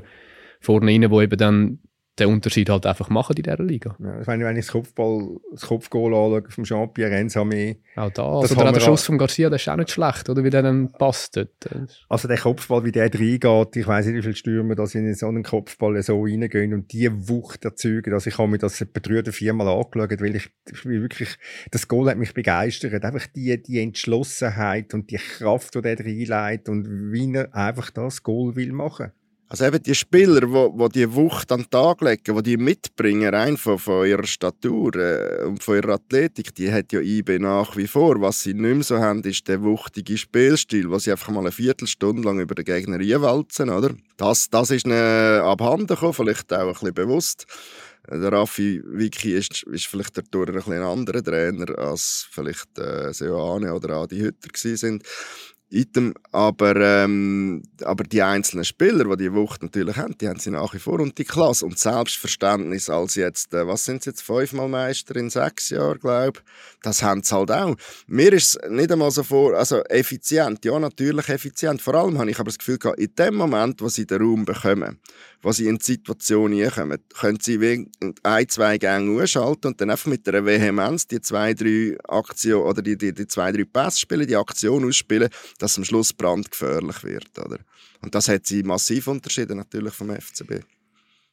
vorne rein, die eben dann den Unterschied halt einfach machen in dieser Liga. Ja, wenn, wenn ich das, Kopfball, das Kopfgoal anschaue vom Jean-Pierre Renzame. Auch da. Also der, der Schuss von Garcia, der ist auch nicht schlecht, oder wie der dann passt dort. Also der Kopfball, wie der reingeht, ich weiß nicht, wie viele Stürmer da in so einen Kopfball so reingehen und die Wucht erzeugen. Also ich habe mir das etwa drei oder viermal angeschaut, weil ich, ich wirklich, das Goal hat mich begeistert. Einfach die, die Entschlossenheit und die Kraft, die der reinlegt und wie er einfach das Goal will machen. Also eben die Spieler, die wo, wo die Wucht an den Tag legen, die die mitbringen, rein von, von ihrer Statur äh, und von ihrer Athletik, die hat ja IB nach wie vor. Was sie nicht mehr so haben, ist der wuchtige Spielstil, wo sie einfach mal eine Viertelstunde lang über den Gegner einwalzen, oder? Das, das ist ihnen abhanden gekommen, vielleicht auch ein bisschen bewusst. Der Raffi Wiki ist, ist vielleicht dadurch ein, bisschen ein anderer Trainer, als vielleicht äh, Seoane oder Adi Hütter sind. Item, aber, ähm, aber die einzelnen Spieler, die die Wucht natürlich haben, die haben sie nach wie vor. Und die Klasse und Selbstverständnis als jetzt, äh, was sind sie jetzt, fünfmal Meister in sechs Jahren, glaube das haben sie halt auch. Mir ist es nicht einmal so vor, also effizient, ja natürlich effizient, vor allem habe ich aber das Gefühl gehabt, in dem Moment, wo sie den Raum bekommen, wo sie in die Situation hineinkommen, können sie ein, zwei Gänge ausschalten und dann einfach mit der Vehemenz die zwei, drei Aktionen oder die, die, die zwei, drei Pässe spielen, die Aktion ausspielen, dass am Schluss brandgefährlich wird. Oder? Und das hat sie massiv unterschieden natürlich vom FCB.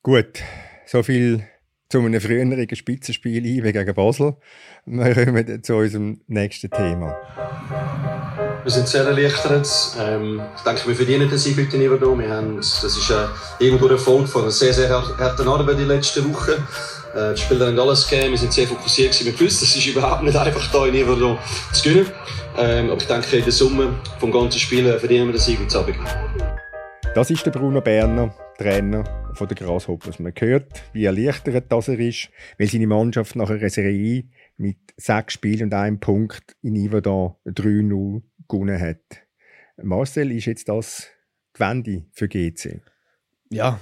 Gut, so viel zu einem früheren Spitzenspiel IB gegen Basel. Wir kommen zu unserem nächsten Thema. Wir sind sehr erleichtert. Ähm, ich denke, wir verdienen den Sieg heute nicht Wir haben, das ist äh, irgendwo der Erfolg von einer sehr, sehr harten Arbeit die letzten Wochen. Äh, die Spieler haben alles gegeben, wir sind sehr fokussiert Wir gewusst, es ist überhaupt nicht einfach, hier in Iverdon zu gewinnen. Ähm, aber ich denke, in der Summe vom ganzen Spiel verdienen wir den Sieg heute Abend. Das ist der Bruno Berner, Trainer von der Grasshoppers. Man hört, wie erleichtert das er ist, weil seine Mannschaft nach einer Serie mit sechs Spielen und einem Punkt in Iverdon 3-0 gewonnen hat. Marcel, ist jetzt das die Wende für GC? Ja,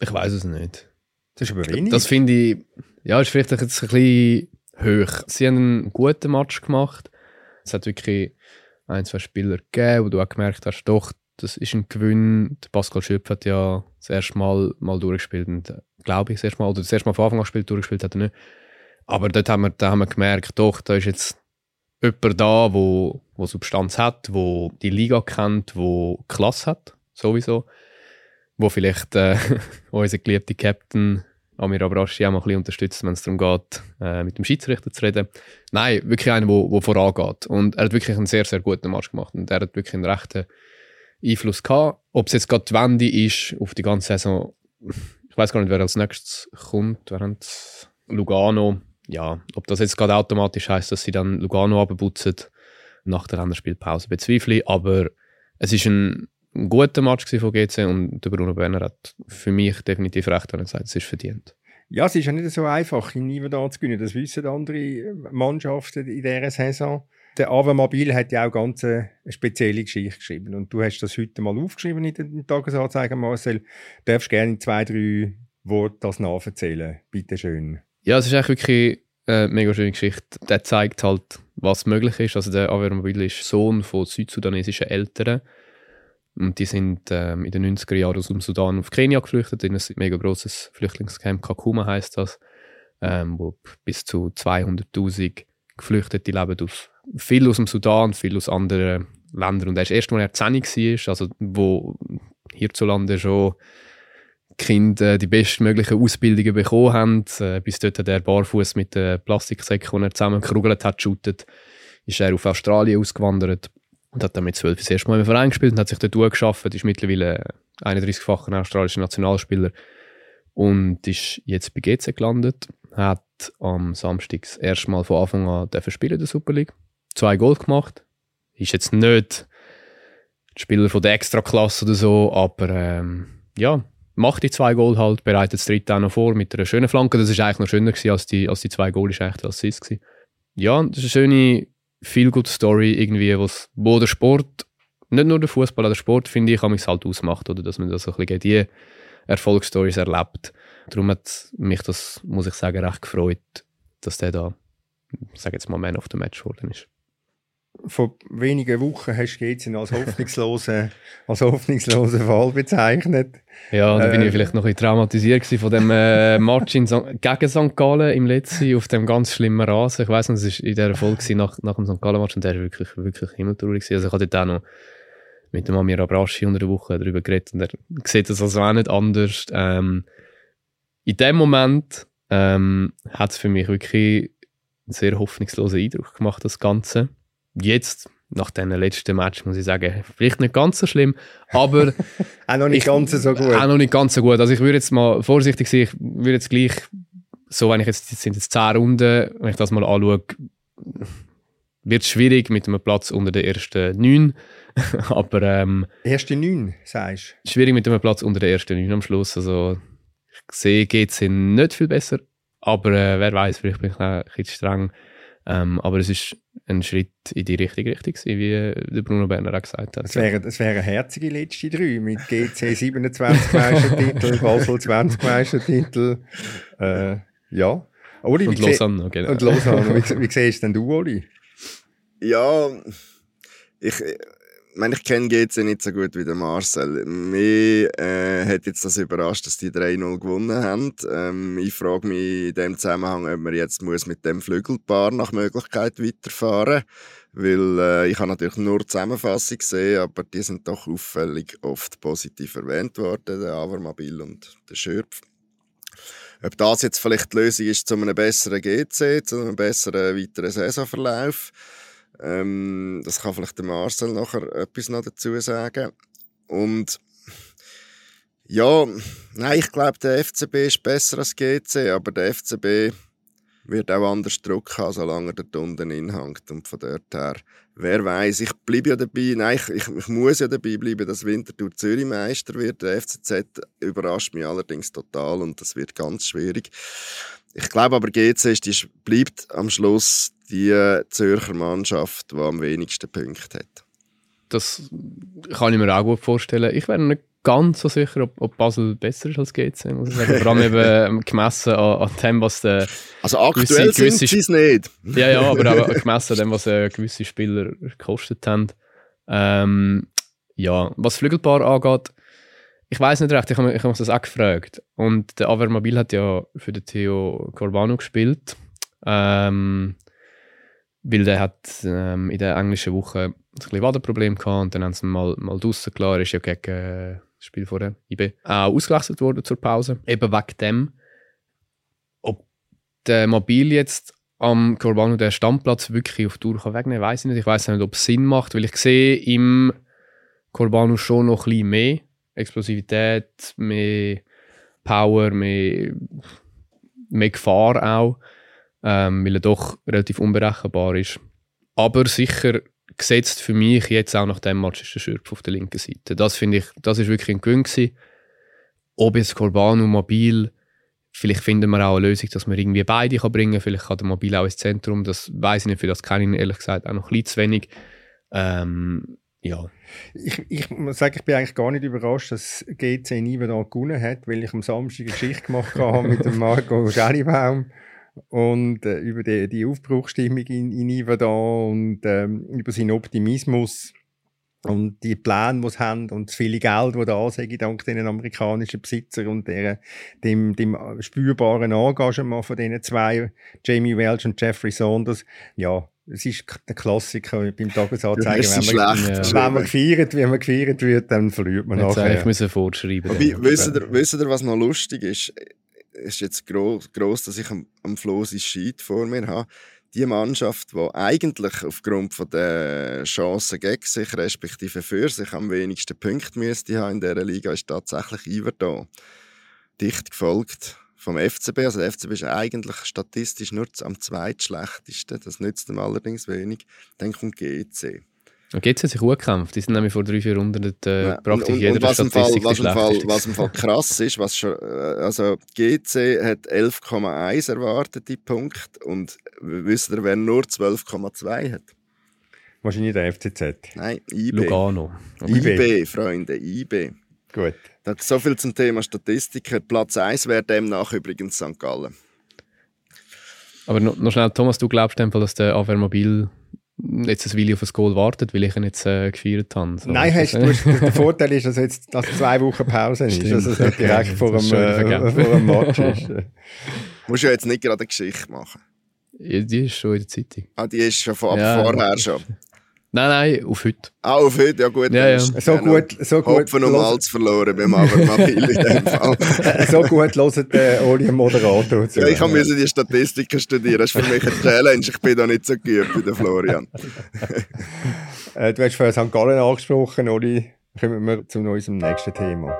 ich weiß es nicht. Das ist aber wenig. Das finde ich, ja, ist vielleicht jetzt ein bisschen hoch. Sie haben einen guten Match gemacht. Es hat wirklich ein, zwei Spieler gegeben, wo du auch gemerkt hast, doch, das ist ein Gewinn. Der Pascal Schöpf hat ja das erste Mal, mal durchgespielt und glaube ich, das erste Mal, oder das erste Mal von Anfang an gespielt, durchgespielt hat er nicht. Aber dort haben wir, da haben wir gemerkt, doch, da ist jetzt jemand da, wo, wo Substanz hat, wo die Liga kennt, wo Klasse hat, sowieso. Wo vielleicht äh, unser geliebter Captain Amir Abrashi auch mal ein bisschen unterstützt, wenn es darum geht, äh, mit dem Schiedsrichter zu reden. Nein, wirklich einer, der vorangeht. Und er hat wirklich einen sehr, sehr guten Match gemacht. Und er hat wirklich einen rechten Einfluss gehabt. Ob es jetzt gerade die Wende ist auf die ganze Saison, ich weiß gar nicht, wer als nächstes kommt. Während Lugano, ja, ob das jetzt gerade automatisch heißt, dass sie dann Lugano abputzen nach der Länderspielpause, bezweifle ich. Aber es ist ein, guter Match von GC und der Bruno Berner hat für mich definitiv recht, wenn er sagt, es ist verdient. Ja, es ist ja nicht so einfach, in Nivedal zu gewinnen. Das wissen andere Mannschaften in dieser Saison. Der Ave Mobil hat ja auch ganz eine spezielle Geschichte geschrieben. Und du hast das heute mal aufgeschrieben in den Tagesanzeigen, Marcel. Du darfst gerne in zwei, drei Worten das nacherzählen. Bitte schön. Ja, es ist eigentlich wirklich eine mega schöne Geschichte. Der zeigt halt, was möglich ist. Also der Ave Mobil ist Sohn von südsudanesischen Eltern. Und die sind ähm, in den 90er Jahren aus dem Sudan auf Kenia geflüchtet, in ein mega großes Flüchtlingscamp, Kakuma heißt das, ähm, wo bis zu 200.000 Geflüchtete leben aus viel aus dem Sudan, viel aus anderen Ländern. Und erst erst, als er 10 war, also wo hierzulande schon Kinder die bestmöglichen Ausbildungen bekommen haben, äh, bis dort der barfuß mit den Plastiksäcken, die er zusammengerugelt hat, shootet, ist er auf Australien ausgewandert und hat dann mit 12 das erste Mal im Verein gespielt und hat sich dort geschafft, ist mittlerweile 31-facher australischer Nationalspieler und ist jetzt bei GC gelandet, hat am Samstag das erste Mal von Anfang an spielen in der Super League zwei Goal gemacht. Ist jetzt nicht Spieler von der Extraklasse oder so, aber ähm, ja, macht die zwei Goal halt, bereitet das dritte auch noch vor mit einer schönen Flanke. Das ist eigentlich noch schöner gewesen, als die, als die zwei Goal ist eigentlich der Assist. Ja, das ist eine schöne, viel gute Story irgendwie, was, wo der Sport, nicht nur der Fußball, der Sport finde ich, mich halt ausmacht, oder dass man das so ein bisschen die Erfolgsstories erlebt. Darum hat mich das, muss ich sagen, recht gefreut, dass der da, sage jetzt mal, Man of the Match geworden ist. Vor wenigen Wochen hast du GC als hoffnungslosen, als hoffnungslosen Fall bezeichnet. Ja, da bin Äh, ich vielleicht noch ein bisschen traumatisiert von dem äh, Match in St. gegen St. Gallen im letzten, auf dem ganz schlimmen Rasen. Ich weiss noch, es war in dieser Folge nach, nach dem St. Gallen-Match und der war wirklich, wirklich himmeltraurig. Also ich hatte dort auch noch mit dem Amir Abraschi unter der Woche darüber geredet und er sieht das also auch nicht anders. Ähm, in dem Moment ähm, hat es für mich wirklich einen sehr hoffnungslosen Eindruck gemacht, das Ganze. Jetzt, nach diesem letzten Match, muss ich sagen, vielleicht nicht ganz so schlimm, aber Auch noch nicht ich- ganz so gut. auch noch nicht ganz so gut. Also ich würde jetzt mal vorsichtig sein, ich würde jetzt gleich, so wenn ich jetzt, jetzt sind jetzt 10 Runden, wenn ich das mal anschaue, wird es schwierig mit einem Platz unter den ersten 9. Aber ähm, Erste neun, sagst schwierig mit einem Platz unter den ersten 9 am Schluss. Also ich sehe, geht es nicht viel besser. Aber äh, wer weiß, vielleicht bin ich auch ein bisschen streng. Ähm, aber es ist ein Schritt in die richtige Richtung, gewesen, wie der Bruno Berner auch gesagt hat. Es wären, es wären herzige letzte drei mit GC 27 Meistertitel, Basel 20 Meistertitel. Äh, ja. Oli, Und wie Lausanne, noch, genau. Und Lausanne. Wie, wie siehst denn du, Oli? Ja, ich, ich meine, ich kenne GC nicht so gut wie der Marcel. Mich äh, hat jetzt das überrascht, dass die 3-0 gewonnen haben. Ähm, ich frage mich in dem Zusammenhang, ob man jetzt muss mit dem Flügelpaar nach Möglichkeit weiterfahren weil äh, ich habe natürlich nur die Zusammenfassung gesehen, aber die sind doch auffällig oft positiv erwähnt worden, der Avermabil und der Schürpf. Ob das jetzt vielleicht die Lösung ist zu einem besseren GC, zu einem besseren weiteren Saisonverlauf, ähm, das kann vielleicht der Marcel nachher etwas noch dazu sagen. Und ja, nein, ich glaube, der FCB ist besser als GC, aber der FCB wird auch anders Druck haben, solange er dort unten inhängt. Und von dort her, wer weiß, ich bleibe ja dabei, nein, ich, ich, ich muss ja dabei bleiben, dass Winterthur Zürich Meister wird. Der FCZ überrascht mich allerdings total und das wird ganz schwierig. Ich glaube aber, GC ist, die, bleibt am Schluss die Zürcher Mannschaft, die am wenigsten Punkte hat. das kann ich mir auch gut vorstellen. Ich wäre nicht ganz so sicher, ob, ob Basel besser ist als GC. Muss ich sagen. Vor allem eben ähm, gemessen an, an dem, was der, Also aktuell Gewisse- gewisse sind sie es nicht. ja, ja, aber auch gemessen an dem, was äh, gewisse Spieler gekostet haben. Ähm, ja, was Flügelpaar angeht, ich weiß nicht recht, ich habe ich hab mich das auch gefragt. Und der Avermabil hat ja für den Theo Corbano gespielt. Ähm, weil der hat ähm, in der englischen Woche ein bisschen Wadenproblem gehabt und dann haben sie mal, mal draussen klar, ist ja gegen äh, das Spiel vorher, IB, auch ausgewechselt worden zur Pause. Eben wegen dem. Ob der Mobil jetzt am Corbano den Stammplatz wirklich auf Tour wegnehmen kann, weiß ich nicht. Ich weiß nicht, ob es Sinn macht, weil ich sehe im Corbano schon noch ein bisschen mehr Explosivität, mehr Power, mehr, mehr Gefahr auch, ähm, weil er doch relativ unberechenbar ist. Aber sicher gesetzt für mich jetzt auch nach dem Match ist der Schürpf auf der linken Seite. Das finde ich, das ist wirklich ein Gewinn. Ob jetzt Corbano mobil, vielleicht finden wir auch eine Lösung, dass man irgendwie beide kann bringen kann. Vielleicht kann der Mobil auch ins Zentrum. Das weiß ich nicht, für das kenne ich ehrlich gesagt auch noch ein bisschen zu wenig. Ähm, ja, Ich, ich muss sagen, ich bin eigentlich gar nicht überrascht, dass GC nie wieder gewonnen hat, weil ich am Samstag eine Geschichte gemacht habe mit dem Marco Schelibaum und äh, über die, die Aufbruchstimmung in, in Iverdon und ähm, über seinen Optimismus und die Pläne, die sie haben und das viele Geld, das da sei, dank den amerikanischen Besitzer und der, dem, dem spürbaren Engagement von diesen zwei, Jamie Welch und Jeffrey Saunders. Ja, es ist der Klassiker beim Tagesanzeiger. Das ist wenn man- schlecht. Ja. wenn man gefeiert, wie man gefeiert wird, dann verliert man jetzt nachher. eigentlich müssen fortschreiben. Wobei, wisst ihr, wisst ihr, was noch lustig ist? Es ist jetzt groß, gross, dass ich am, am Flo sein Sheet vor mir habe. Die Mannschaft, die eigentlich aufgrund von der Chancen gegen sich, respektive für sich, am wenigsten Punkte müsste haben in dieser Liga, ist tatsächlich Iverdon. Dicht gefolgt vom FCB. Also der FCB ist eigentlich statistisch nur am zweitschlechtesten. Das nützt ihm allerdings wenig. Dann kommt GC. Und GC hat sich gut gekämpft. Die sind nämlich vor drei, vier Runden äh, Ja, praktisch und, jeder und was im Fall, was im Fall, was im Fall krass ist, was schon, äh, also GC hat 11,1 erwartete Punkte und wisst ihr, wer nur 12,2 hat? Wahrscheinlich der FCZ. Nein, IB. Lugano. IB. IB, Freunde, IB. Gut. Das so viel zum Thema Statistiker. Platz 1 wäre demnach übrigens St. Gallen. Aber noch, noch schnell, Thomas, du glaubst einfach, dass der Avermobil jetzt ein Weile auf das Goal wartet, weil ich ihn jetzt äh, gefeiert habe. So, Nein, hast, du, der Vorteil ist, dass jetzt dass zwei Wochen Pause ist, dass es nicht direkt vor dem, äh, vor dem Match ist. Musst du ja jetzt nicht gerade eine Geschichte machen. Ja, die ist schon in der Zeitung. Ah, die ist schon von ja, vorher schon. Nein, nein, auf heute. Ah, auf heute, ja gut. Ja, ja. So gut, so gut. Hopfen und Malz verloren beim Abermabil in dem Fall. so gut hört der Oli Moderator zu. Ja, ich habe die Statistiken studieren. Das ist für mich eine Challenge. Ich bin da nicht so geübt wie der Florian. Äh, du hast vorhin St. Gallen angesprochen, Oli. Kommen wir zu unserem nächsten Thema.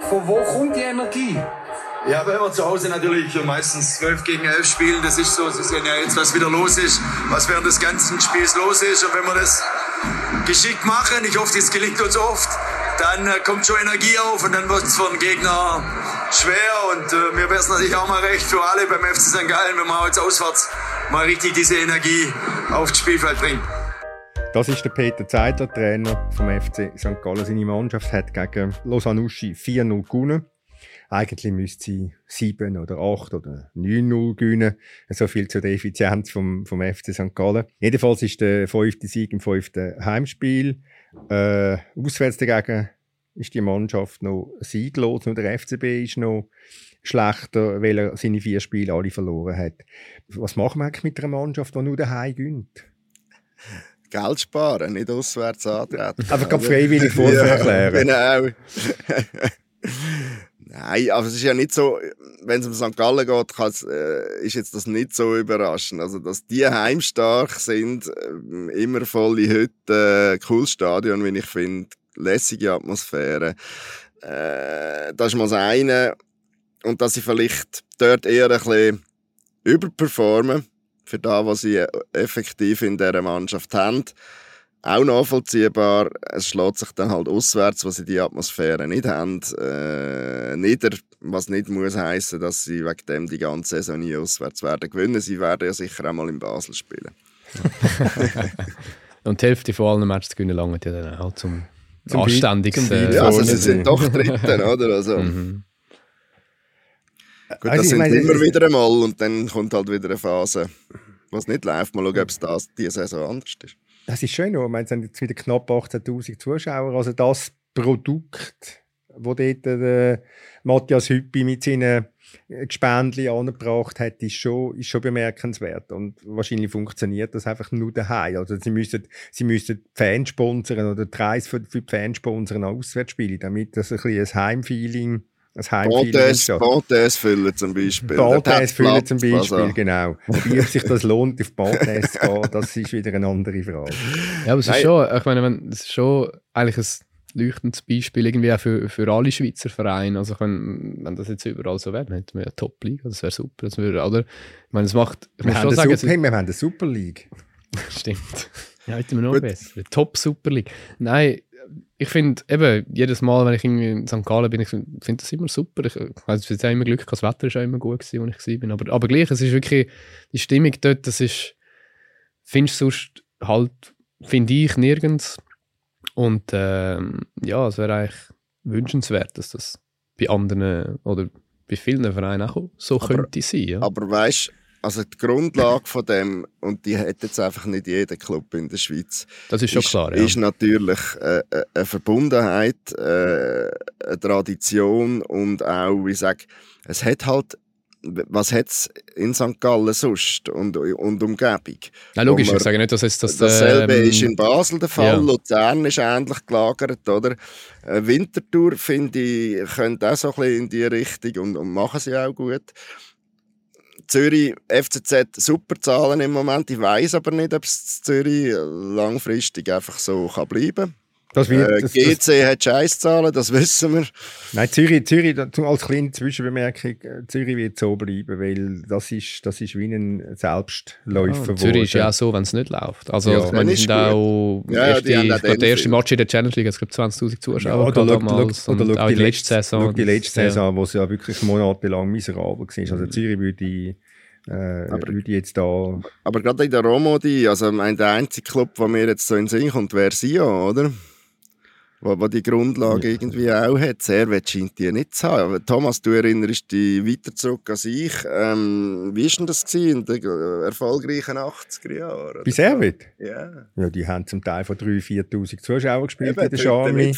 Von wo kommt die Energie? Ja, wenn wir zu Hause natürlich meistens 12 gegen 11 spielen, das ist so, Sie sehen ja jetzt, was wieder los ist, was während des ganzen Spiels los ist. Und wenn wir das geschickt machen, ich hoffe, das gelingt uns oft, dann äh, kommt schon Energie auf und dann wird es für den Gegner schwer. Und äh, mir wäre es natürlich auch mal recht für alle beim FC St. Gallen, wenn man jetzt auswärts mal richtig diese Energie aufs Spielfeld bringt. Das ist der Peter Zeidler, Trainer vom FC St. Gallen. Seine Mannschaft hat gegen Lausanne 4-0 gewonnen. Eigentlich müsste sie 7 oder 8 oder 9-0 gewinnen. So viel zur Effizienz vom, vom FC St. Gallen. Jedenfalls ist der fünfte Sieg im fünften Heimspiel. Äh, auswärts dagegen ist die Mannschaft noch sieglos. Nur der FCB ist noch schlechter, weil er seine vier Spiele alle verloren hat. Was machen wir eigentlich mit einer Mannschaft, die nur daheim gönnt? Geld sparen, nicht auswärts antreten. Einfach freiwillig vorverklären. Ja, genau. Nein, aber es ist ja nicht so, wenn es um St. Gallen geht, äh, ist jetzt das nicht so überraschend. Also, dass die heimstark sind, äh, immer volle Hütte, äh, cooles Stadion, wie ich finde, lässige Atmosphäre. Äh, das ist mal das eine. Und dass sie vielleicht dort eher ein bisschen überperformen für das, was sie effektiv in dieser Mannschaft haben auch nachvollziehbar. Es schlägt sich dann halt auswärts, was sie die Atmosphäre nicht haben, äh, nieder. Was nicht muss heißen, dass sie wegen dem die ganze Saison nie auswärts werden gewinnen. Sie werden ja sicher auch mal in Basel spielen. Und die Hälfte von allen Matches gewinnen lange ja dann auch zum, zum anständigsten. Äh, ja, also sie sind doch Dritten, oder? Also. Mhm. Gut, also das sind meine, immer wieder einmal und dann kommt halt wieder eine Phase, was nicht läuft. Mal schauen, ob es das diese Saison anders ist. Das ist schön, meine, es sind jetzt wieder knapp 18'000 Zuschauer, also das Produkt, wo dort der Matthias Hüppi mit seinen Gespendli angebracht hat, ist schon, ist schon bemerkenswert. Und wahrscheinlich funktioniert das einfach nur daheim. Also sie müssen, sie Fans sponsern oder die Reise für, für die Fans sponsern Auswärtsspiele, damit das ein bisschen ein Heimfeeling ein Heimfeeling Bontes füllen zum Beispiel. Bontes füllen zum Beispiel, also. genau. Wie ob sich das lohnt, auf Bontes zu gehen, das ist wieder eine andere Frage. Ja, aber es ist schon, ich meine, es ist schon eigentlich ein leuchtendes Beispiel irgendwie auch für, für alle Schweizer Vereine. Also wenn, wenn das jetzt überall so wäre, dann hätten wir eine Top-Liga, das wäre super. Das würde, oder? Ich meine, es macht... Ich wir, haben sagen, Super, wir haben eine Super League. Stimmt. Ja, hätten wir noch Gut. besser. Top Super League. Nein, ich finde eben, jedes Mal, wenn ich irgendwie in St. Gallen bin, ich finde das immer super. Ich, also, es hat immer Glück, das Wetter ist auch immer gut gewesen, als ich war. Aber, aber gleich, es ist wirklich, die Stimmung dort, das ist, findest du sonst halt, finde ich, nirgends. Und ähm, ja, es wäre eigentlich wünschenswert, dass das bei anderen oder bei vielen Vereinen auch so aber, könnte sein. Ja. Aber weißt du, also die Grundlage von dem, und die hat jetzt einfach nicht jeder Club in der Schweiz. Das ist schon ist, klar, ja. Ist natürlich äh, äh eine Verbundenheit, äh, eine Tradition und auch, wie ich sage, es hat halt was hat es in St. Gallen sonst und, und Umgebung? Na, logisch, man, ich sage nicht, dass es das... Dasselbe ähm, ist in Basel der Fall, ja. Luzern ist ähnlich gelagert, oder? Winterthur, finde ich, könnte auch so ein bisschen in die Richtung und, und machen sie auch gut. Zürich, FCZ, super Zahlen im Moment. Ich weiß aber nicht, ob es Zürich langfristig einfach so kann bleiben kann. Das wird, äh, das, GC das, hat Scheißzahlen, das wissen wir. Nein, Zürich, Zürich als kleine Zwischenbemerkung, äh, Zürich wird so bleiben, weil das ist, das ist wie ein Selbstläufer. Ja, Zürich ist ja auch so, wenn es nicht läuft. Also ja, ich meine, sind auch ja, erste, die ich glaube, der erste Match in der Challenge League, es gibt 20'000 Zuschauer ja, oder damals. Oder, oder auch die letzte Saison. die letzte Saison, wo es ja wirklich monatelang miserabel war. Also Zürich würde äh, aber, jetzt da... Aber gerade in der Romodi, also mein, der einzige Club, der mir jetzt so in den Sinn kommt, wäre Sion, oder? Wo, wo die Grundlage ja. irgendwie auch hat. Servet scheint die nicht zu haben. Thomas, du erinnerst dich weiter zurück als ich. Ähm, wie war denn das in den erfolgreichen 80er Jahren? Bei Servet? Ja. ja. Die haben zum Teil von 3'000, 4'000 Zuschauern gespielt Eben, in der Charme.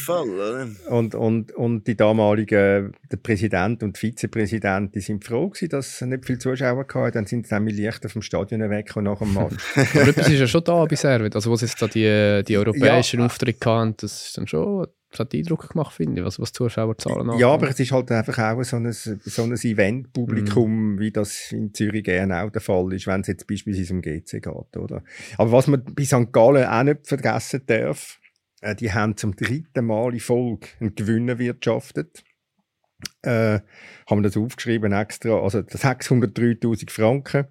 Und, und, und die damaligen der Präsident und Vizepräsident die sind froh gewesen, dass es nicht viele Zuschauer hatten. Dann sind sie nämlich leicht vom Stadion weg und nach dem Match. Aber etwas ist ja schon da bei Servet. Also, wo sie jetzt da die, die europäischen ja. Auftritte hatten, das ist dann schon hat Eindruck gemacht, finde ich, was, was Zuschauerzahlen angeht. Ja, aber es ist halt einfach auch so ein, so ein Event-Publikum, mm. wie das in Zürich gerne auch der Fall ist, wenn es jetzt beispielsweise um GC geht. Oder? Aber was man bei St. Gallen auch nicht vergessen darf, äh, die haben zum dritten Mal in Folge einen Gewinn erwirtschaftet. Äh, haben wir das aufgeschrieben extra, also 603'000 Franken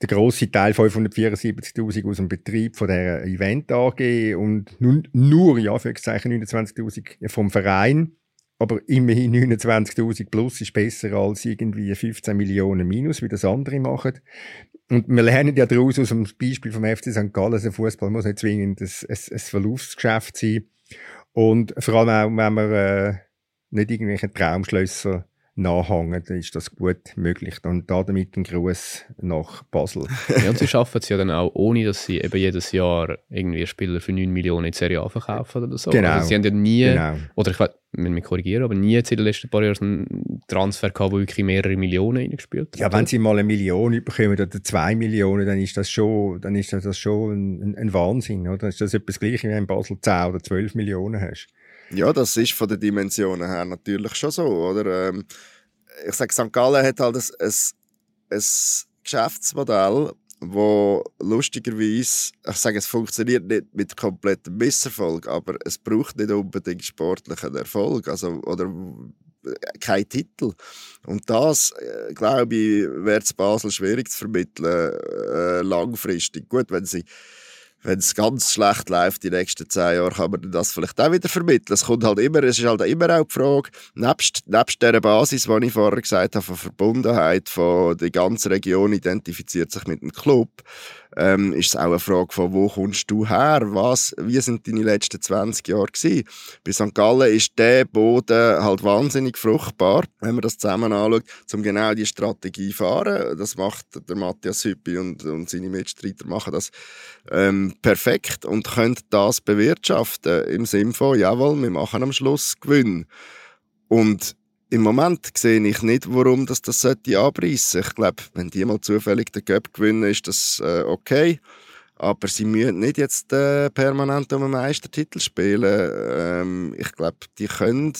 der grosse Teil 574.000 aus dem Betrieb von der Event AG und nun, nur ja 29.000 vom Verein. Aber immerhin 29.000 plus ist besser als irgendwie 15 Millionen minus, wie das andere machen. Und wir lernen ja daraus aus dem Beispiel vom FC St. Gallen, also Fußball muss nicht zwingend ein, ein, ein Verlustgeschäft sein. Und vor allem auch, wenn man äh, nicht irgendwelche Traumschlösser nachhängen, dann ist das gut möglich. Und da damit ein Gruß nach Basel. ja, und sie schaffen es ja dann auch, ohne dass sie eben jedes Jahr irgendwie Spieler für 9 Millionen in Serie A verkaufen oder so. Genau. Also sie haben ja nie, genau. oder ich will mich korrigieren, aber nie in den letzten paar Jahren einen Transfer gehabt, der wirklich mehrere Millionen reingespielt hat. Ja, wenn sie mal eine Million bekommen oder zwei Millionen, dann ist das schon, dann ist das schon ein, ein Wahnsinn, oder? Ist das etwas Gleiches, wie in Basel 10 oder 12 Millionen hast? Ja, das ist von den Dimensionen her natürlich schon so, oder? Ähm, ich sage, St. Gallen hat halt ein, ein, ein Geschäftsmodell, wo lustigerweise, ich sage, es funktioniert nicht mit komplettem Misserfolg, aber es braucht nicht unbedingt sportlichen Erfolg, also oder äh, kein Titel. Und das, äh, glaube ich, wäre es Basel schwierig zu vermitteln, äh, langfristig. Gut, wenn sie wenn es ganz schlecht läuft die nächsten zehn Jahre, kann man das vielleicht auch wieder vermitteln. Es kommt halt immer, es ist halt immer auch die Frage, nebst, nebst dieser Basis, die ich vorher gesagt habe, von Verbundenheit, von der ganzen Region identifiziert sich mit dem Club, ähm, ist es auch eine Frage von, wo kommst du her? Was, wie sind deine letzten 20 Jahre gewesen? Bei St. Gallen ist der Boden halt wahnsinnig fruchtbar, wenn man das zusammen anschaut, um genau diese Strategie zu fahren. Das macht der Matthias Hüppi und, und seine Mitstreiter machen das ähm, perfekt und können das bewirtschaften im Sinne von, jawohl, wir machen am Schluss Gewinn. Und im Moment sehe ich nicht, warum das, das sollte abreißen. Ich glaube, wenn die mal zufällig den Cup gewinnen, ist das äh, okay. Aber sie müssen nicht jetzt äh, permanent um einen Meistertitel spielen. Ähm, ich glaube, die können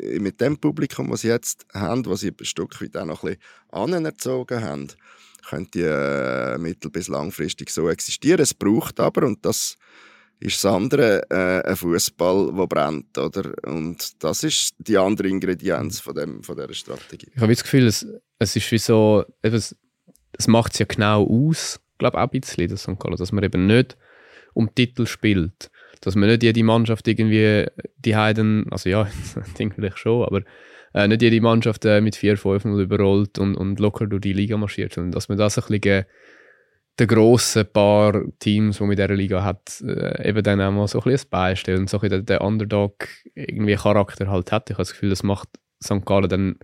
äh, mit dem Publikum, das sie jetzt haben, was sie ein Stück weit auch noch ein bisschen anerzogen haben, können die äh, mittel- bis langfristig so existieren. Es braucht aber, und das ist das andere äh, ein Fußball, der brennt, oder? Und das ist die andere Ingredienz von, dem, von dieser Strategie. Ich habe das Gefühl, es, es ist wie so, es, es macht es ja genau aus, glaube auch ein bisschen, das St. Gallen, dass man eben nicht um Titel spielt, dass man nicht jede Mannschaft irgendwie die Heiden, also ja, denke vielleicht schon, aber äh, nicht jede Mannschaft äh, mit 4-5 überrollt und, und locker durch die Liga marschiert, sondern dass man das ein bisschen den grossen paar Teams, die man in dieser Liga hat, äh, eben dann auch mal so ein bisschen ein Bein und so ein bisschen den, Underdog irgendwie Charakter halt hat. Ich habe das Gefühl, das macht St. Gallen dann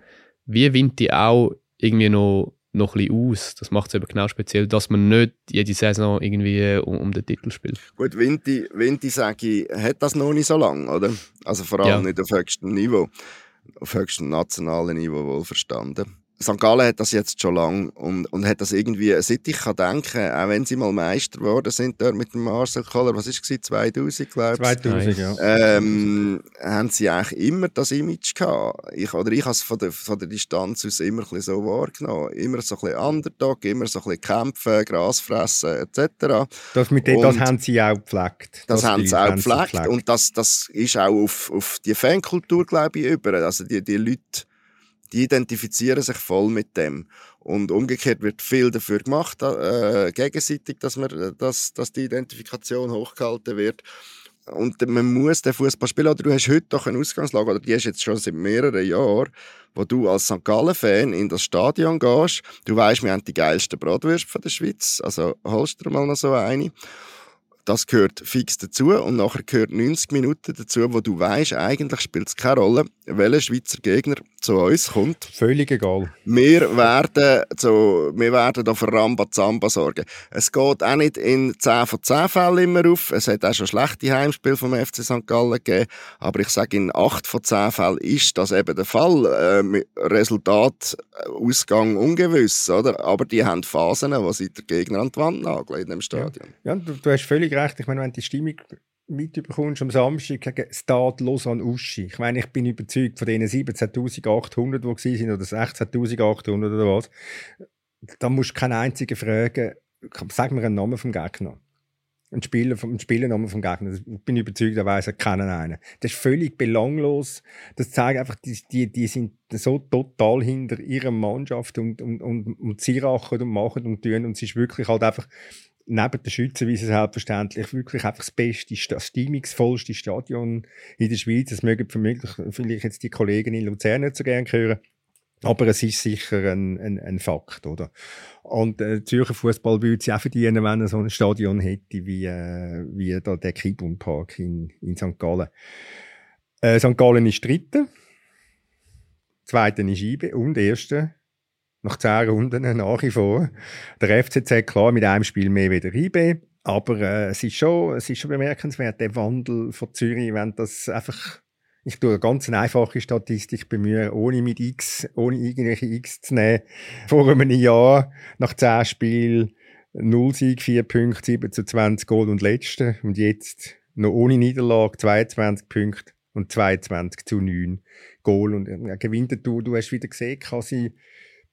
wie Vinti auch irgendwie noch, noch ein bisschen aus. Das macht es eben genau speziell, dass man nicht jede Saison irgendwie um, um den Titel spielt. Gut, Vinti, Vinti sage ich, hat das noch nicht so lange, oder? Also vor allem ja. nicht auf höchstem Niveau, auf höchstem nationalen Niveau wohl verstanden. St. Gallen hat das jetzt schon lange und, und hat das irgendwie, seit ich kann denken, auch wenn sie mal Meister geworden sind dort mit dem Marcel Koller, was ist es 2000 glaube ich? 2000, ja. Ähm, haben sie eigentlich immer das Image gehabt. Ich, oder ich habe es von der, von der Distanz aus immer ein so wahrgenommen. Immer so ein bisschen Underdog, immer so ein bisschen kämpfen, Gras fressen etc. Das, mit dem, das haben sie auch gepflegt. Das, das haben sie auch gepflegt, gepflegt. und das, das ist auch auf, auf die Fankultur, glaube ich, über. Also die, die Leute die identifizieren sich voll mit dem. Und umgekehrt wird viel dafür gemacht, äh, gegenseitig, dass, man, dass, dass die Identifikation hochgehalten wird. Und man muss den Fußball spielen. Oder du hast heute doch eine Ausgangslage, oder die hast jetzt schon seit mehreren Jahren, wo du als St. Gallen-Fan in das Stadion gehst. Du weißt, wir haben die geilsten Bratwürste von der Schweiz. Also holst du mal noch so eine das gehört fix dazu und nachher gehört 90 Minuten dazu, wo du weißt, eigentlich spielt es keine Rolle, welcher Schweizer Gegner zu uns kommt. Völlig egal. Wir werden, so, wir werden da für Rambazamba sorgen. Es geht auch nicht in 10 von 10 Fällen immer auf. Es hat auch schon schlechte Heimspiele vom FC St. Gallen gegeben. Aber ich sage, in 8 von 10 Fällen ist das eben der Fall. Äh, Resultat, Ausgang ungewiss, oder? Aber die haben Phasen, wo sie der Gegner an die Wand nageln in dem Stadion. Ja, ja du, du, hast völlig recht. Ich meine, wenn die Stimmung mitbekommst am Samstag gegen Stade Lausanne Uschi. Ich meine, ich bin überzeugt von den 17.800, die sind oder 16.800 oder was. Da musst du keinen einzigen fragen, sag mir einen Namen vom Gegner. Ein Spieler vom Spielernamen vom Gegner. Ich bin überzeugt, da weiß er keinen einen. Das ist völlig belanglos. Das zeigt einfach, die, die, die sind so total hinter ihrer Mannschaft und, und, und, und sie rachen und machen und tun. Und es ist wirklich halt einfach neben den Schützenwiesen selbstverständlich wirklich einfach das beste, das stimmungsvollste Stadion in der Schweiz. Das mögen vielleicht jetzt die Kollegen in Luzern nicht so gerne hören. Aber es ist sicher ein, ein, ein Fakt, oder? Und äh, Zürcher Fußball würde sich auch verdienen, wenn er so ein Stadion hätte wie, äh, wie da der Kibun Park in, in St. Gallen. Äh, St. Gallen ist Dritter, Zweiter ist IBE und Erster nach zehn Runden nach wie vor. Der FCZ, klar, mit einem Spiel mehr wieder IB. Aber äh, es, ist schon, es ist schon bemerkenswert, der Wandel von Zürich, wenn das einfach, ich tue eine ganz einfache Statistik bemühen, ohne mit X, ohne irgendwelche X zu nehmen. Vor einem Jahr, nach zehn Spielen, 0 Sieg, 4 Punkte, 7 zu 20 Goal und Letzte. Und jetzt noch ohne Niederlage, 22 Punkte und 22 zu 9 Goal. Und äh, gewinnt du, du hast wieder gesehen, äh,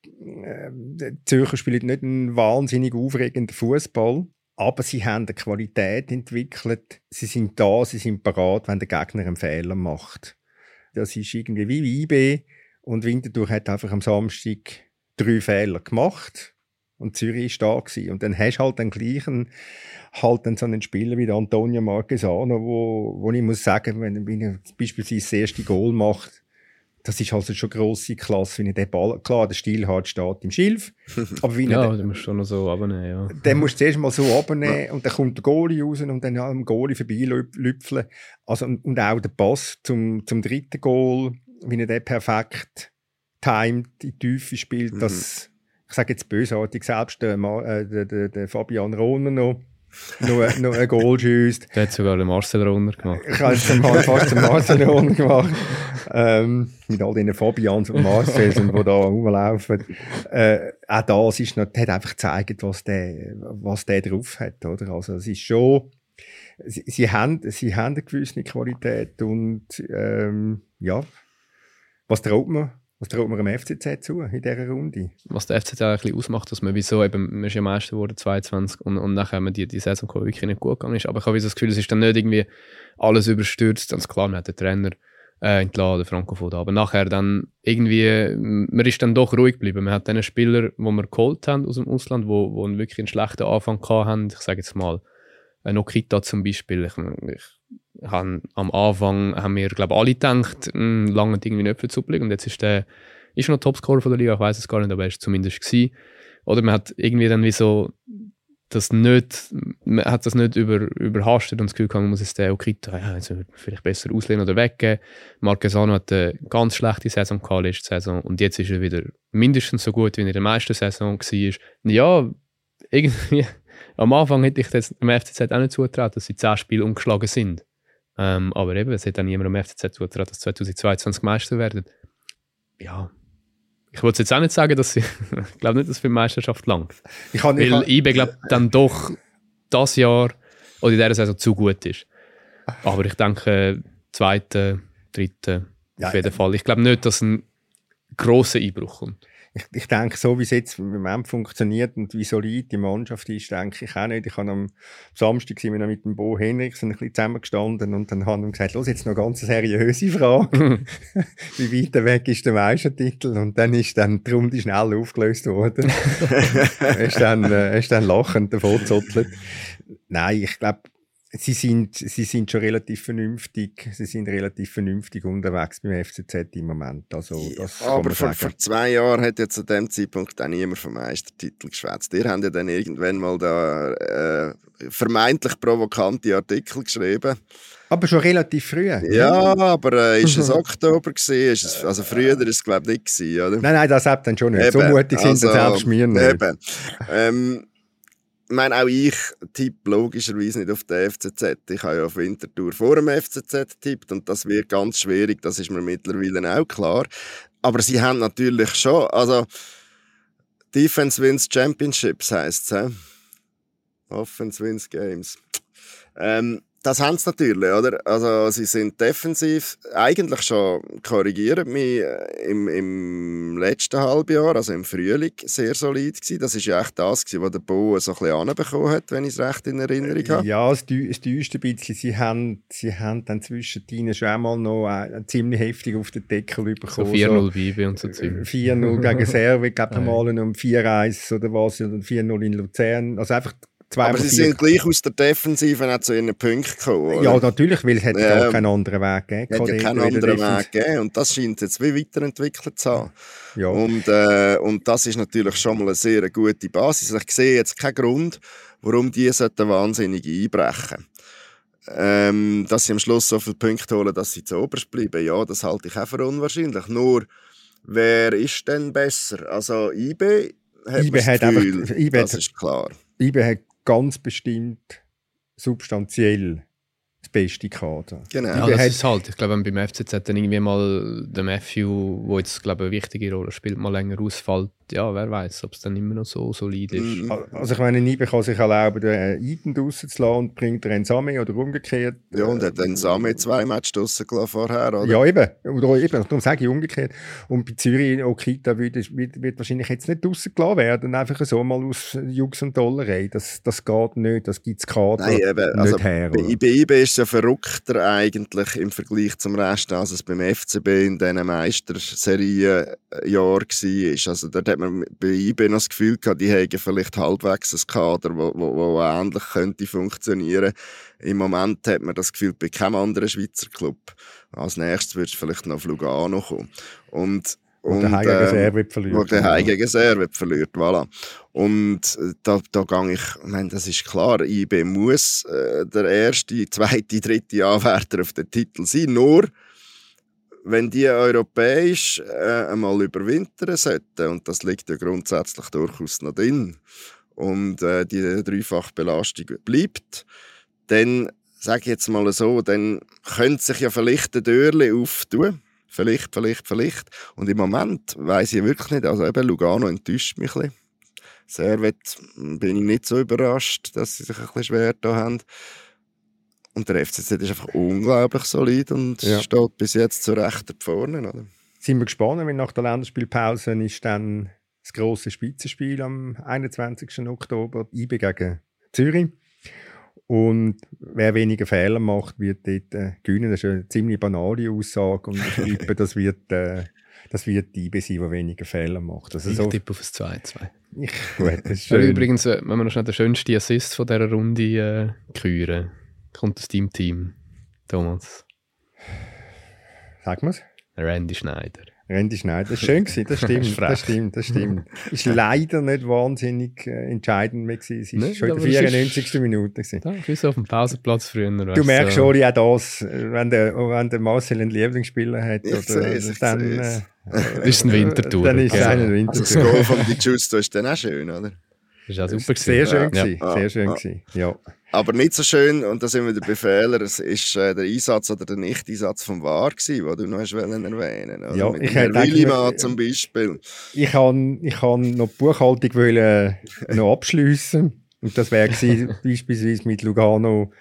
die Zürcher spielen nicht einen wahnsinnig aufregenden Fußball, aber sie haben eine Qualität entwickelt. Sie sind da, sie sind parat, wenn der Gegner einen Fehler macht. Das ist irgendwie wie IB und Winterthur hat einfach am Samstag drei Fehler gemacht und Zürich war da gewesen. Und dann hast du halt den gleichen, halt dann so einen Spieler wie Antonio Marquesano, wo, wo ich muss sagen, wenn er beispielsweise das erste Goal macht, das ist also schon grosse Klasse, wenn ich den Ball, klar, der Stilhard steht im Schilf, aber wie Ja, den, den musst du schon noch so abnehmen, ja. den musst du zuerst mal so abnehmen und dann kommt der Goalie raus und dann am Goalie vorbeilüpfeln. Also, und und auch der Pass zum, zum dritten Goal, wie er den perfekt timed in die Tiefe spielt, das, ich sage jetzt bösartig, selbst der, äh, der, der, der Fabian Rohner noch, noch, noch ein Goal schießt. Der hat sogar den Marcel Runner gemacht. Ich habe mal fast den Marcel gemacht. Ähm, mit all diesen Fabians und Marcels, die da rumlaufen. Äh, auch das ist noch, hat einfach gezeigt, was der, was der drauf hat, oder? Also, es ist schon, sie, sie haben, sie haben eine gewisse Qualität und, ähm, ja, was traut man, was traut man am FCZ zu in dieser Runde? was der FCZ ein bisschen ausmacht, dass man wieso eben, man ist ja Meister geworden, 22, und, und nachher haben die, die Saison die wirklich nicht gut gegangen ist. Aber ich habe das Gefühl, es ist dann nicht irgendwie alles überstürzt. Ganz klar, man hat den Trainer äh, entlassen, den Franco Foda. Aber nachher dann irgendwie, man ist dann doch ruhig geblieben. Man hat den Spieler, die wir geholt haben aus dem Ausland, einen wirklich einen schlechten Anfang haben. Ich sage jetzt mal, äh, Nokita zum Beispiel. Ich, ich, han, am Anfang haben wir, glaube alle gedacht, mh, lange irgendwie nicht für Supplik. Und jetzt ist der ist noch Topscorer von der Liga, ich weiß es gar nicht, aber er ist zumindest gewesen. Oder man hat irgendwie dann wie so das nicht, man hat das nicht über, überhastet und das Gefühl gehabt, man muss jetzt den Okita ja, also vielleicht besser auslehnen oder weggeben. Marquesano hat eine ganz schlechte Saison gehabt letzte Saison und jetzt ist er wieder mindestens so gut, wie er in der meisten Saison war. Ja, irgendwie, am Anfang hätte ich das am FCZ auch nicht zugetraut, dass sie 10 Spiele umgeschlagen sind. Ähm, aber eben, es hat dann niemand am FCZ zugetraut, dass 2022 Meister werden. Ja, ich wollte jetzt auch nicht sagen, dass sie, ich glaube nicht, dass für die Meisterschaft langt. Ich ich Weil IB, glaube dann doch das Jahr oder in dieser Saison zu gut ist. Aber ich denke, zweite, dritte, Ja, auf jeden Fall. Ich glaube nicht, dass ein grosser Einbruch kommt. Ich, ich denke, so wie es jetzt im Moment funktioniert und wie solid die Mannschaft ist, denke ich auch nicht. Ich habe am Samstag sind wir noch mit dem Bo Henriksen ein bisschen zusammengestanden und dann haben wir gesagt, los, jetzt noch eine ganz seriöse Frage. wie weit weg ist der Meistertitel? Und dann ist dann die Runde schnell aufgelöst worden. er ist dann, äh, ist dann lachend davon gezottelt. Nein, ich glaube, sie sind, sie sind schon relativ vernünftig, sie sind relativ vernünftig unterwegs beim FCZ im Moment. Also, das kann Aber man vor, vor zwei Jahren hat ja zu dem Zeitpunkt auch niemand vom Meistertitel geschwätzt. Ihr habt ja dann irgendwann mal da äh, vermeintlich provokante Artikel geschrieben. Aber schon relativ früh. Ja, aber äh, ist es Oktober gewesen? Ist es, also früher ist es glaube ich nicht gewesen, oder? Nein, nein, das hat dann schon nicht. so Eben, mutig sind also, selbst wir nicht. Eben. Ähm, ich meine, auch ich tippe logischerweise nicht auf den FCZ. Ich habe ja auf Winterthur vor dem FCZ getippt und das wird ganz schwierig, das ist mir mittlerweile auch klar. Aber sie haben natürlich schon, also Defense wins Championships heisst es, Offense wins Games. Ähm, das haben sie natürlich, oder? Also sie sind defensiv eigentlich schon, korrigieren mich, äh, im, im letzten Halbjahr, also im Frühling, sehr solid gewesen. Das ist ja echt das gewesen, was der Bo so ein bisschen anbekommen hat, wenn ich es recht in Erinnerung habe. Ja, es täuscht ein bisschen. Sie haben, sie haben dann zwischen ihnen schon einmal noch äh, ziemlich heftig auf den Deckel So bekommen. 4-0 Bibi und so Zeug. 4-0 gegen Serve, ich glaube Ja. mal um 4-1 oder was, oder 4-0 in Luzern. Also einfach zweimal Aber sie vier- sind gleich aus der Defensive auch zu ihren Punkten gekommen. Ja, oder? natürlich, weil es hätte Ja. gar keinen anderen Weg gegeben. hat ja dort keinen in der anderen. Weg gegeben und das scheint jetzt wie weiterentwickelt zu haben. Ja. Und, äh, und das ist natürlich schon mal eine sehr gute Basis. Ich sehe jetzt keinen Grund, warum die wahnsinnig einbrechen ähm, Dass sie am Schluss so viele Punkte holen, dass sie zu oberst bleiben, ja, das halte ich auch für unwahrscheinlich. Nur, wer ist denn besser? Also IB hat, IB hat einfach- Gefühl, IB das hat- ist klar. IBE hat ganz bestimmt substanziell das beste Kader. Genau. Ja, das hat- ist halt. Ich glaube, wenn beim FCZ dann irgendwie mal der Matthew, der jetzt glaube ich, eine wichtige Rolle spielt, mal länger ausfällt, ja, wer weiß, ob es dann immer noch so solid ist. Mhm. Also ich meine, Nibe kann sich erlauben, den äh, Iden rauszulassen und bringt den Ensame oder umgekehrt. Ja, und hat dann Same zwei Matches draussen gelassen vorher, oder? Ja, eben. Oder eben, darum sage ich umgekehrt. Und bei Zürich, Okita wird, wird, wird wahrscheinlich jetzt nicht rausgelassen werden, einfach so mal aus Jux und Dollerei. Das, das geht nicht, das gibt es Kader Nein, eben, nicht also her. bei oder? IB, IB ist es ja verrückter eigentlich im Vergleich zum Rest, als es beim FCB in diesen Meisterserien-Jahren war. Also dort hat man bei IB noch das Gefühl gehabt, die hätten vielleicht halbwegs ein Kader, wo, wo, wo ähnlich könnte funktionieren. Im Moment hat man das Gefühl bei keinem anderen Schweizer Club. Als nächstes wird es vielleicht noch auf Lugano kommen. Und, Und der Heim gegen ähm, Servet verliert. Wo der Heim gegen Servet verliert, voilà. Und äh, da, da gehe ich, ich meine, das ist klar, IB muss äh, der erste, zweite, dritte Anwärter auf den Titel sein. Nur, wenn die europäisch äh, einmal überwintern sollten, und das liegt ja grundsätzlich durchaus noch drin, und äh, die Dreifachbelastung bleibt, dann, sage ich jetzt mal so, dann könnte sich ja vielleicht ein Türchen auftun. Vielleicht, vielleicht, vielleicht. Und im Moment weiß ich wirklich nicht. Also eben Lugano enttäuscht mich ein bisschen. Servet bin ich nicht so überrascht, dass sie sich ein bisschen schwer da haben. Und der FCZ ist einfach unglaublich solid und Ja. steht bis jetzt zu Recht da vorne. Oder? Sind wir gespannt, wenn nach der Länderspielpause ist dann das grosse Spitzenspiel am 21. Oktober, IB gegen Zürich. Und wer weniger Fehler macht, wird dort äh, gewinnen. Das ist eine ziemlich banale Aussage. Und ich tippe, das wird, äh, das wird die IB sein, die weniger Fehler macht. Also Ich so, tippe auf ein 2-2. ich, gut, das ist schön. Übrigens, äh, wenn wir noch schnell den schönsten Assist von dieser Runde äh, küren, kommt das Team-Team. Thomas. Sag mal's. Randy Schneider. Randy Schneider. Das ist schön gewesen, das stimmt, das stimmt, das stimmt. Ist leider nicht wahnsinnig äh, entscheidend mehr gewesen. Es Nicht, schon in der es ist- 94. Minute gewesen. Da, so auf dem Pausenplatz früher. Du merkst so. schon, ja, das, äh, wenn der, wenn der Marcel einen Lieblingsspieler hat, Ich oder, dann, äh, Ist ein Winterthur. Dann ist es ein Also Winterthur. das Goal von Di Giusto ist dann auch schön, oder? Das war auch super. Sehr schön Ja. gewesen, Ja. sehr schön Ja. gewesen, ja. Aber nicht so schön, und da sind wir wieder bei Fehlern, es ist äh, der Einsatz oder der Nicht-Einsatz vom VAR gewesen, den du noch hast erwähnen oder? Ja, Mit ich hätte Willimann zum Beispiel. Ich kann, ich kann noch die Buchhaltung wollen, noch abschliessen und das wäre beispielsweise mit Lugano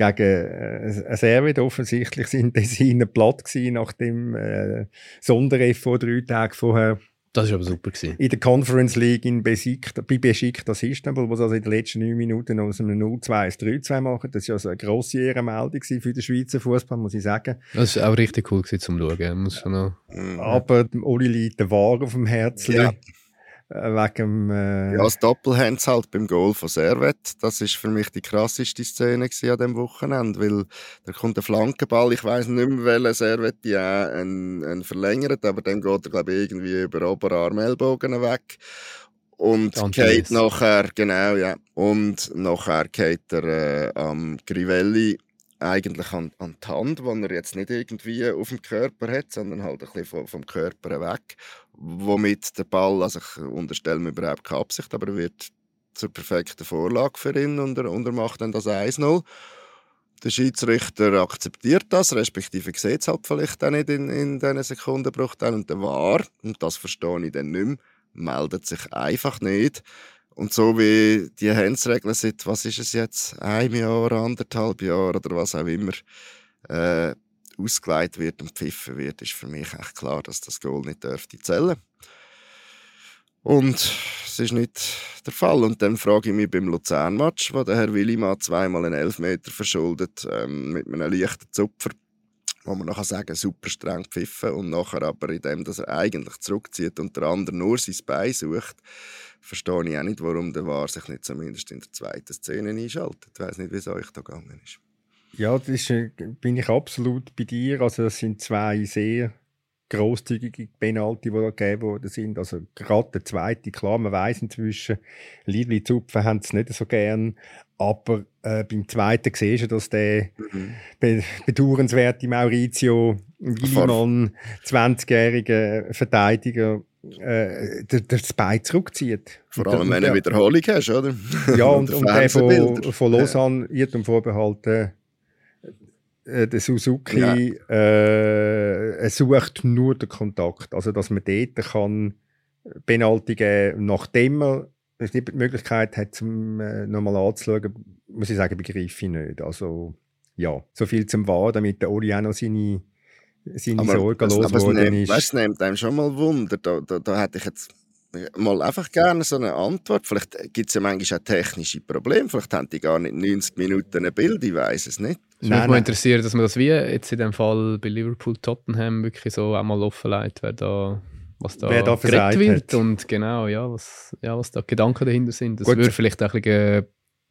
gegen äh, Servet. Offensichtlich sind die Tessiner platt gewesen nach dem äh, Sondereff vor drei Tagen vorher Das war aber super. Gewesen. in der Conference League in Besiktas, bei Besiktas Istanbul, wo sie also in den letzten neun Minuten aus einem 0-2 ein 3-2 machen. Das war also eine grosse Ehrenmeldung für den Schweizer Fußball, muss ich sagen. Das war auch richtig cool gewesen, zum Schauen. Muss schon noch. Aber Oli liegt der War auf dem Herzen. Ja. Äh, wegen äh, Ja, das Doppelhands halt beim Goal von Servet. Das ist für mich die krasseste Szene an dem Wochenende, weil da kommt ein Flankenball, ich weiß nicht mehr, welcher Servet ja einen, einen verlängert, aber dann geht er, glaube ich, irgendwie über Oberarm, Ellbogen weg. Und geht nachher, genau, ja. Und nachher geht er äh, am Grivelli eigentlich an, an die Hand, wo er jetzt nicht irgendwie auf dem Körper hat, sondern halt ein bisschen vom, Körper weg. Womit der Ball, also ich unterstelle mir überhaupt keine Absicht, aber er wird zur perfekten Vorlage für ihn und er, und er macht dann das 1-0. Der Schiedsrichter akzeptiert das, respektive sieht es halt vielleicht auch nicht in, in diesen Sekundenbruchteilen. Und der War, und das verstehe ich dann nicht mehr, meldet sich einfach nicht. Und so wie die Handsregeln seit, was ist es jetzt, ein Jahr, anderthalb Jahre oder was auch immer, äh, ausgeleitet wird und pfiffen wird, ist für mich echt klar, dass das Goal nicht dürfte zählen. Und es ist nicht der Fall. Und dann frage ich mich beim Luzern-Match, wo der Herr Willimann zweimal einen Elfmeter verschuldet, ähm, mit einem leichten Zupfer, wo man nachher sagen super streng pfiffen und nachher aber in dem, dass er eigentlich zurückzieht und der andere nur sein Bein sucht, verstehe ich auch nicht, warum der War sich nicht zumindest in der zweiten Szene einschaltet. Ich weiß nicht, wie es euch da gegangen ist. Ja, das ist, äh, bin ich absolut bei dir. Also das sind zwei sehr grosszügige Penalty, die da gegeben worden sind. Also gerade der zweite, klar, man weiß inzwischen, Liebli Zupfen haben es nicht so gern, aber äh, beim zweiten siehst du, dass der be bedauernswerte Maurizio Willimann, 20-jährige Verteidiger, äh, der, der zurückzieht. Vor Und allem, und wenn du der- Wiederholung hast, oder? ja, und, und der von, von Lausanne, Irrtum vorbehalten, äh, der Suzuki, Ja. äh, er sucht nur den Kontakt. Also, dass man dort kann Penalty geben nachdem man die Möglichkeit hat, um äh, nochmal anzuschauen, muss ich sagen, begreife ich nicht. Also, ja, so viel zum Wahr, damit der Oli auch noch seine, seine Sorgen aber es losgeworden nimmt, ist. weißt, es nimmt einem schon mal Wunder. Da, da, da hätte ich jetzt mal einfach gerne so eine Antwort. Vielleicht gibt es ja manchmal auch technische Probleme. Vielleicht haben die gar nicht 90 Minuten ein Bild, ich weiß es nicht. Es würde mich nein. interessieren, dass man das wie jetzt in dem Fall bei Liverpool Tottenham wirklich so einmal offenlegt, wer da, was da, Wer da geredet wird hat. und genau, ja, was, ja, was da Gedanken dahinter sind. Das Gut. würde vielleicht auch ein bisschen, äh,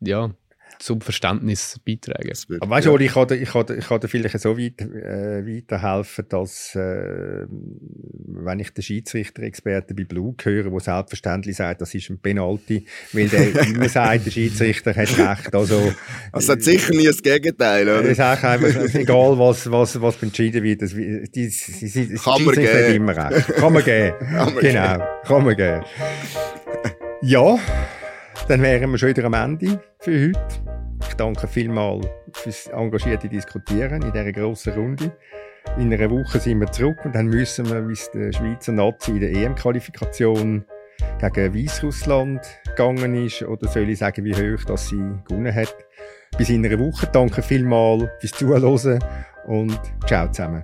ja, zum Verständnis beitragen. Das Aber weißt du, ja. Ich kann, dir- ich, kann, dir- ich kann dir vielleicht so weit, äh, weiterhelfen, dass, äh, wenn ich den Schiedsrichter-Experten bei Blue höre, der selbstverständlich sagt, das ist ein Penalty, weil der immer sagt, der Schiedsrichter hat recht. Also, es hat sicher nie das Gegenteil, es oder? ist eigentlich einfach, egal was, was, was entschieden wird, das, die, die, die, die, Kann man Schiedsrichter hat geben. immer recht. Kann man geben. Kann man genau, kann man geben. Ja, dann wären wir schon wieder am Ende für heute. Ich danke vielmals fürs engagierte Diskutieren in dieser grossen Runde. In einer Woche sind wir zurück und dann müssen wir, wie es der Schweizer Nazi in der EM-Qualifikation gegen Weißrussland gegangen ist, oder soll ich sagen, wie hoch dass sie gewonnen hat. Bis in einer Woche. Danke vielmals fürs Zuhören und ciao zusammen.